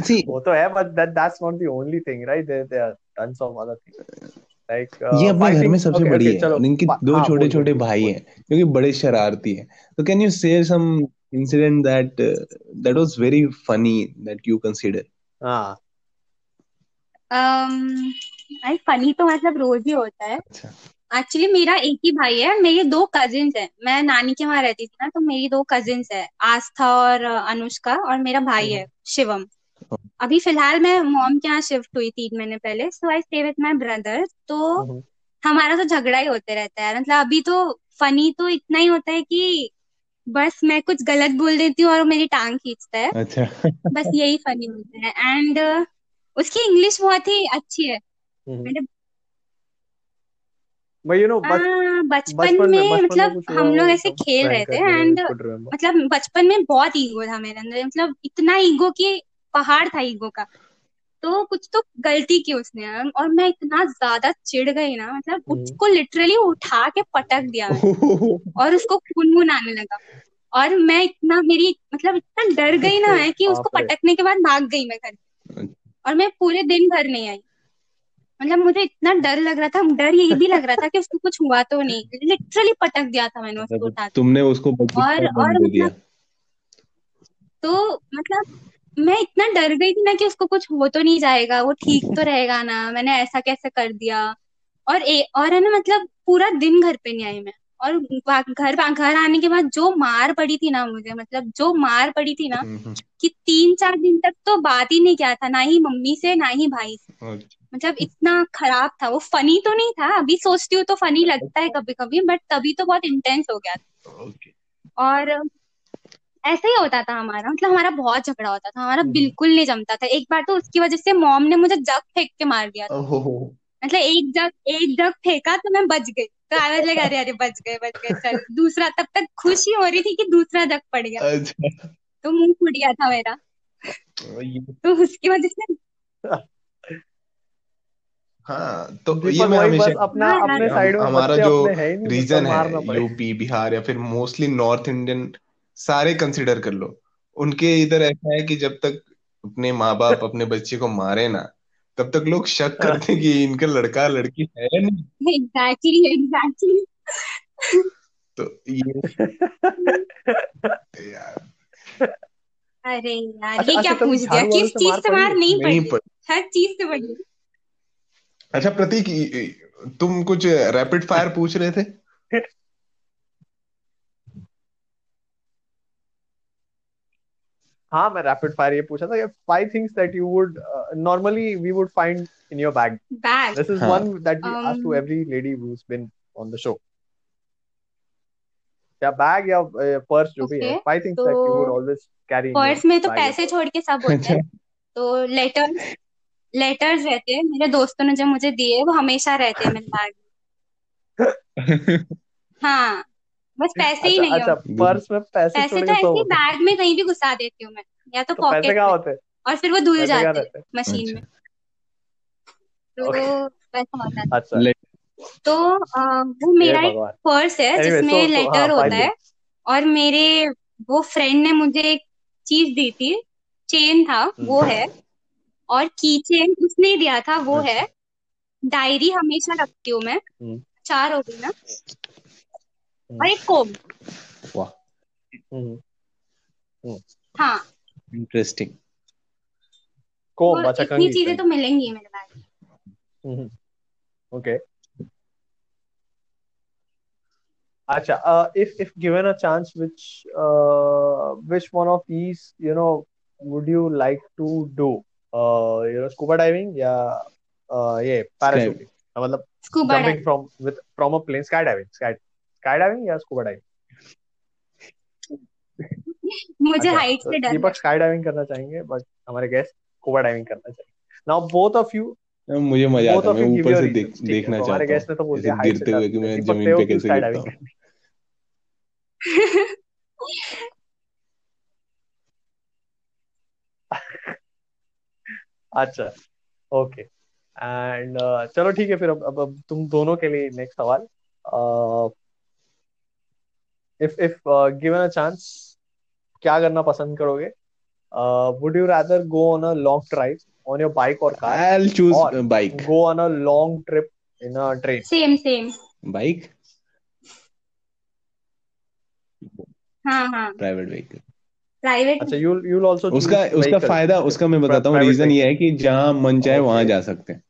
See, <laughs> वो तो है but that that's not the only thing right? There there are tons of other things. Like uh, ये अपने घर में सबसे okay, बड़ी okay, है। और इनके हाँ, दो छोटे छोटे भाई। हैं क्योंकि बड़े शरारती हैं। तो can you share some incident that that was very funny that you consider हाँ। आई फनी तो मतलब रोज ही होता है। अच्छा। एक्चुअली मेरा एक ही भाई है मेरे दो कजिन्स हैं। मैं नानी के वहाँ रहती थी ना तो मेरी दो कजिन्स है आस्था और अनुष्का और मेरा भाई है शिवम। अभी फ़िलहाल मैं मॉम के यहाँ शिफ्ट हुई तीन महीने पहले so I stay with my brother तो हम्म, हमारा तो झगड़ा ही होते रहता है। मतलब अभी तो फनी तो इतना ही होता है कि बस मैं कुछ गलत बोल देती हूँ और मेरी टांग खींचता है। अच्छा। बस यही फनी होता है। एंड उसकी इंग्लिश बहुत ही अच्छी है। हम्म। know बच, हाँ, बचपन बचपन में मतलब हम लोग ऐसे खेल रहे थे एंड मतलब बचपन में बहुत ईगो था मेरे अंदर मतलब इतना ईगो कि पहाड़ था ईगो का। तो कुछ तो गलती की उसने और मैं इतना ज़्यादा चिढ़ गई ना मतलब हम्म। उसको लिटरली उठा के पटक दिया <laughs> और उसको खून वून आने लगा। और मैं इतना मेरी मतलब इतना डर गई ना <laughs> मैं कि उसको पटकने के बाद भाग गई मैं घर और मैं पूरे दिन घर नहीं आई। मतलब मुझे इतना डर लग रहा था डर ये भी लग रहा था कि उसको कुछ हुआ तो नहीं। लिटरली पटक दिया था मैंने उसको उठा के। तुमने उसको और और मतलब तो मतलब मैं इतना डर गई थी ना कि उसको कुछ हो तो नहीं जाएगा वो ठीक तो रहेगा ना मैंने ऐसा कैसे कर दिया। और ए, और है ना मतलब पूरा दिन घर पे नहीं आई मैं। और घर घर आने के बाद जो मार पड़ी थी ना मुझे मतलब जो मार पड़ी थी ना हम्म, कि तीन चार दिन तक तो बात ही नहीं किया था ना ही मम्मी से ना ही भाई से। हम्म, मतलब इतना खराब था वो फनी तो नहीं था अभी सोचती हूँ तो फनी लगता है कभी कभी बट तभी तो बहुत इंटेंस हो गया था। और ऐसे ही होता था हमारा मतलब हमारा बहुत झगड़ा होता था हमारा बिल्कुल नहीं जमता था। एक बार तो उसकी वजह से मॉम ने मुझे जग फेंक के मार दिया था। मतलब एक जग एक जग फेंका तो मैं बच गई। तो वाज लाइक अरे अरे बच गए बच गए चल। दूसरा तब तक खुशी हो रही थी कि दूसरा जग पड़ गया। अच्छा। तो मुँह फूट गया था मेरा। तो उसकी वजह से हाँ तो ये मैं हमेशा अपना हाँ, अपने हम- साइड में हमारा बच्चे जो अपने है ही नहीं रीजन मारना है पड़े यूपी बिहार या फिर मोस्टली नॉर्थ इंडियन सारे कंसिडर कर लो। उनके इधर ऐसा है कि जब तक अपने माँ बाप अपने बच्चे को मारे ना तब तक लोग शक करते हैं कि इनका लड़का लड़की है नहीं। एग्जैक्टली एग्जैक्टली तो ये <laughs> यार। अरे यार अच्छा ये अच्छा क्या पूछ दिया? किस चीज़ से मार नहीं नहीं पड़ी? हर चीज़ से पड़ी। अच्छा प्रतीक तुम कुछ रैपिड फायर पूछ रहे थे? हाँ मैं रैपिड फायर ये पूछा था five things that you would normally we would find in your bag bag this is हाँ one that we ask to every lady who's been on the show. या बैग या पर्स जो भी है five things that you would always carry purse में तो पैसे छोड़ के सब होते हैं। <laughs> तो लेटर्स लेटर्स रहते हैं। मेरे दोस्तों ने जो मुझे दिए वो हमेशा रहते हैं मेरे बैग <laughs> हाँ बस पैसे ही अच्छा नहीं अच्छा होते। पर्स में पैसे पैसे तो ऐसे ही बैग में कहीं भी घुसा देती हूँ मैं या तो तो पॉकेट में। होते? और फिर वो धुल पैसे जाते हैं मशीन में। अच्छा तो वैसा होता है अच्छा। तो वो मेरा एक पर्स है जिसमें सो सो हाँ लेटर होता है। और मेरे वो फ्रेंड ने मुझे एक चीज़ दी थी। चेन था वो हम्म है। और की चेन उसने दिया था वो है। डायरी हमेशा रखती हूँ मैं। हम्म। चार हो गई ना। वालेकुम वाह हाँ इंटरेस्टिंग कोम अच्छा कहीं इतनी चीज़ें तो मिलेंगी मेरे पास ओके अच्छा if if given a chance which which one of these you know would you like to do you know scuba diving या uh, ये पैराशूटिंग मतलब scuba from with from a plane sky diving sky sky skydiving या scuba diving. मुझे अच्छा, height तो से डर दीपक sky diving करना चाहेंगे, बट हमारे गेस्ट स्कूबा डाइविंग करना चाहेंगे. Now both of you, मुझे मज़ा आता है मैं ऊपर से देख है, देखना तो हमारे गेस्ट ने तो बोल दिया हाइट से गिरते हुए कि मैं ज़मीन पे कैसे स्काई गिरता डाइविंग करनी? <laughs> अच्छा ओके एंड चलो ठीक है फिर अब अब अब तुम दोनों के लिए नेक्स्ट सवाल if if given a chance क्या करना पसंद करोगे? Would you rather go on a long drive on your bike और car I will choose bike go on a long trip in a train same same bike हाँ हाँ. Private vehicle private अच्छा you you also उसका उसका फ़ायदा उसका मैं बताता हूँ रीजन ये है कि जहाँ मन चाहे वहाँ जा सकते हैं।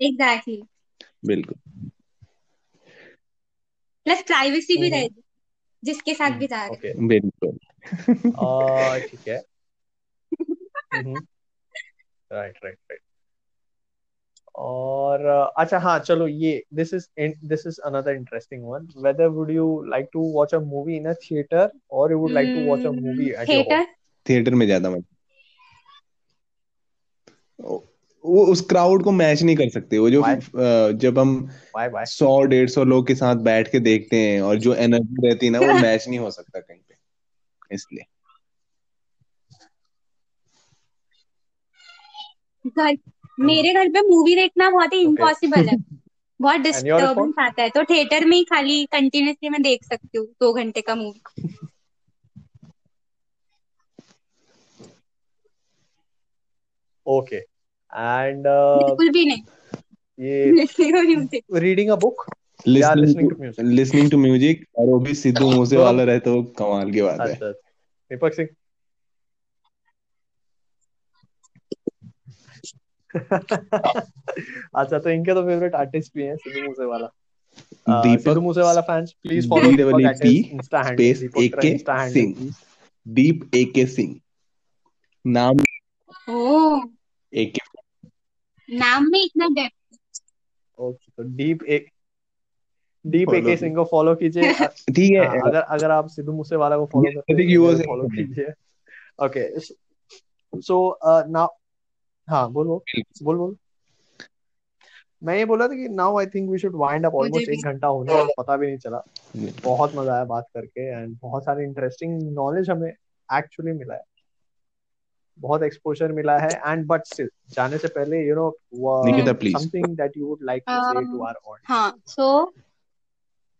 एग्जैक्टली बिल्कुल. प्लस प्राइवेसी भी हम्म रहेगी जिसके साथ भी जा रहे ओके। बिल्कुल। <laughs> ठीक है। राइट राइट राइट और uh, अच्छा हाँ चलो ये this is this is another interesting one whether would you like to watch a movie in a theatre और you would like to watch a movie at theatre theatre में ज़्यादा मज़ा। वो उस क्राउड को मैच नहीं कर सकते वो जो Why? जब हम सौ डेढ़ सौ लोग के साथ बैठ के देखते हैं और जो एनर्जी रहती है ना वो मैच नहीं हो सकता कहीं पे इसलिए। घर मेरे घर पे मूवी देखना बहुत ही Okay. इम्पॉसिबल है। <laughs> बहुत डिस्टर्बेंस आता है। तो थिएटर में ही खाली कंटिन्यूसली मैं देख सकती हूँ दो घंटे का मूवी ओके एंड uh, बिल्कुल भी नहीं। ये reading a book listening to music listening to music और वो भी सिद्धू <laughs> मूसे वाला रहे तो कमाल की बात है। अच्छा दीपक सिंह? <laughs> अच्छा तो इनके तो फेवरेट आर्टिस्ट भी हैं Sidhu Moosewala Uh, Deepak Sidhu Moosewala fans please follow D Deepak double P insta handle space Deepak A K Insta हैंडल सिंह दीप ए के सिंह नाम ओ ए के नाम में इतना डेप्थ ओके तो डीप एक डीप Follow एके सिंह को follow कीजिए। <laughs> ठीक है। हाँ, अगर अगर आप सिद्धू मूसेवाला को फॉलो करते हैं you तो फॉलो कीजिए। ओके सो नाउ हाँ बोल बोल। बोल बोल। मैं ये बोला था कि now I think we should wind up almost एक घंटा होने वाला, पता भी नहीं चला। बहुत मज़ा आया बात करके एंड बहुत सारे इंटरेस्टिंग नॉलेज हमें एक्चुअली मिला है। बहुत एक्सपोजर मिला है एंड बट स्टिल जाने से पहले you know Nikita, please. Something that you would like to say to our audience हाँ सो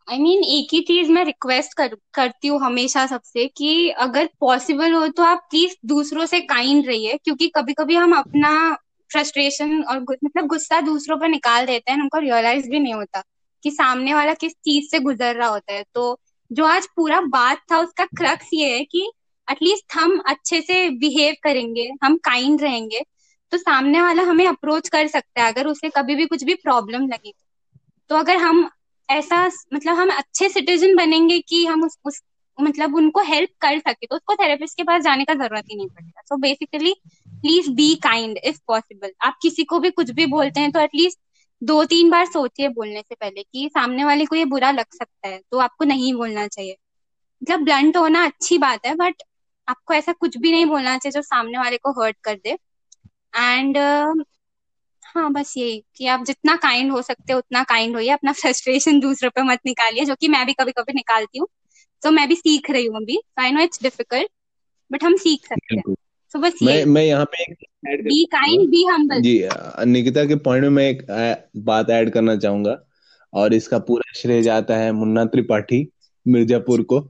आई मीन एक ही चीज़ मैं रिक्वेस्ट कर करती हूँ हमेशा सबसे कि अगर पॉसिबल हो तो आप प्लीज़ दूसरों से काइंड रहिए क्योंकि कभी कभी हम अपना फ्रस्ट्रेशन और गु- मतलब गुस्सा दूसरों पर निकाल देते हैं हमको रियलाइज़ भी नहीं होता कि सामने वाला किस चीज़ से गुजर रहा होता है तो जो आज पूरा बात था उसका क्रक्स ये है कि एटलीस्ट हम अच्छे से बिहेव करेंगे हम काइंड रहेंगे तो सामने वाला हमें अप्रोच कर सकता है अगर उसे कभी भी कुछ भी प्रॉब्लम लगे तो। अगर हम ऐसा मतलब हम अच्छे सिटीजन बनेंगे कि हम उस, उस मतलब उनको हेल्प कर सके तो उसको थेरेपिस्ट के पास जाने का ज़रूरत ही नहीं पड़ेगा। So basically please be kind if possible आप किसी को भी कुछ भी बोलते हैं तो एटलीस्ट दो तीन बार सोचिए बोलने से पहले कि सामने वाले को ये बुरा लग सकता है तो आपको नहीं बोलना चाहिए। मतलब ब्लंट होना अच्छी बात है बट आपको ऐसा कुछ भी नहीं बोलना चाहिए जो सामने वाले को हर्ट कर दे। एंड uh, हाँ बस यही कि आप जितना काइंड हो सकते हो उतना काइंड होइए। अपना फ्रस्ट्रेशन दूसरों पे मत निकालिए जो कि मैं भी कभी कभी निकालती हूँ। तो मैं भी सीख रही हूँ अभी। I know it's difficult but हम सीख सकते हैं। तो बस मैं ये मैं यहाँ पे एक be kind be humble ji Nikita के पॉइंट में मैं एक बात ऐड करना चाहूँगा। और इसका पूरा श्रेय जाता है मुन्ना त्रिपाठी मिर्जापुर को।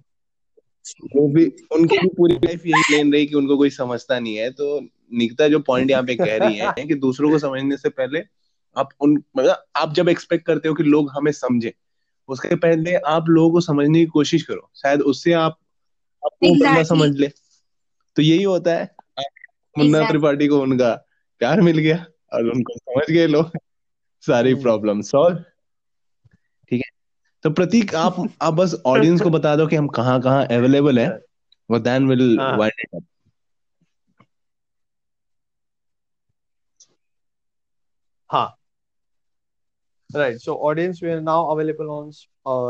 वो भी उनकी भी पूरी लाइफ यही प्लेन रही कि उनको कोई समझता नहीं है तो निकिता जो पॉइंट यहाँ पे कह रही है कि दूसरों को समझने से पहले आप उन मतलब आप जब एक्सपेक्ट करते हो कि लोग हमें समझे उसके पहले आप लोगों को समझने की कोशिश करो शायद उससे आप आपको Exactly. समझ ले तो यही होता है मुन्ना Exactly. त्रिपाठी को उनका प्यार मिल गया और उनको समझ गए लोग सारी। प्रॉब्लम सॉल्व तो प्रतीक आप <laughs> आप बस ऑडियंस को बता दो कि हम कहाँ कहाँ अवेलेबल है और then will right so audience we are now available on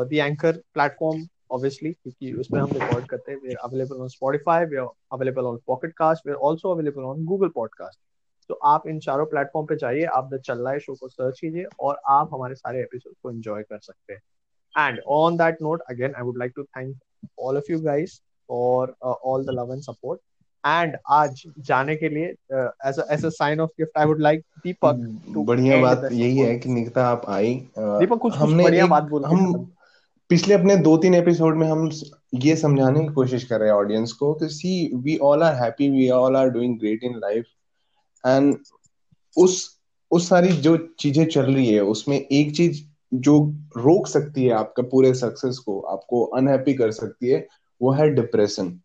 the Anchor platform obviously क्योंकि उसमें हम रिकॉर्ड करते हैं। We are available on Spotify we are available on Pocket Cast we are also available on Google podcast तो आप इन चारों platform पे जाइए आप द चल रहा है शो को सर्च कीजिए और आप हमारे सारे एपिसोड को एंजॉय कर सकते हैं। And on that note again I would like to thank all of you guys for all the love and support and आज जाने के लिए as as a sign of gift I would like Deepak to बढ़िया बात the यही. है कि निकिता आप आई दीपक कुछ कुछ हमने बढ़िया एक- बात बोल हम पिछले अपने दो तीन एपिसोड में हम ये समझाने की कोशिश कर रहे हैं ऑडियंस को कि see we all are happy we all are doing great in life and उस उस सारी जो चीज़ें चल रही है उसमें एक चीज़ जो रोक सकती है आपका पूरे सक्सेस को, आपको अनहैप्पी कर सकती है, वो है डिप्रेशन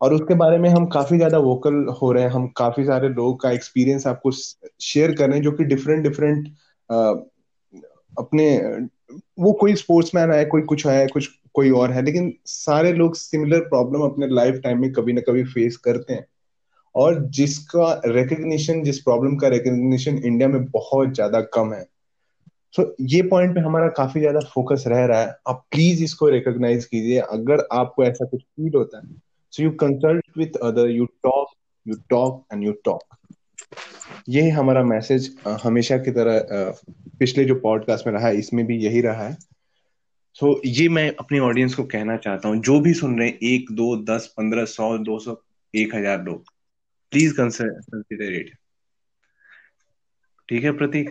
और उसके बारे में हम काफ़ी ज़्यादा वोकल हो रहे हैं। हम काफ़ी सारे लोगों का एक्सपीरियंस आपको शेयर कर रहे हैं जो कि डिफरेंट डिफरेंट अपने, वो कोई स्पोर्ट्समैन है, कोई कुछ है, कुछ, कोई और है, लेकिन सारे लोग सिमिलर प्रॉब्लम अपने लाइफ टाइम में कभी ना कभी फेस करते हैं। और जिसका रिकग्निशन जिस प्रॉब्लम का रिकग्निशन इंडिया में बहुत ज़्यादा कम है। सो ये पॉइंट पे हमारा काफ़ी ज़्यादा फोकस रह रहा है। आप प्लीज़ इसको रिकॉग्नाइज कीजिए। अगर आपको ऐसा कुछ फील होता है so you consult with other you talk you talk and you talk ये हमारा मैसेज हमेशा की तरह पिछले जो पॉडकास्ट में रहा है इसमें भी यही रहा है। सो so, ये मैं अपनी ऑडियंस को कहना चाहता हूँ। जो भी सुन रहे हैं एक दो दस पंद्रह सौ दो सौ एक हज़ार लोग प्लीज़ कंसिडर इट ठीक है प्रतीक?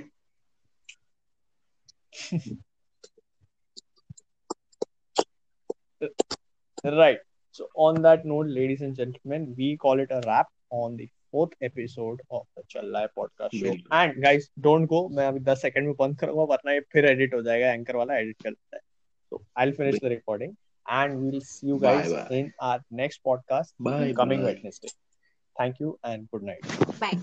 Right. So on that note, ladies and gentlemen, we call it a wrap on the fourth episode of the Chal Rहा है podcast show. बिल्कुल। And guys, don't go. मैं अभी 10 सेकंड में बंद करूंगा वरना ये फिर एडिट हो जाएगा एंकर वाला एडिट कर लेता है. So I'll finish the recording and we'll see you guys Bye bye. in our next podcast Bye coming bye. Wednesday. Thank you and good night. Bye.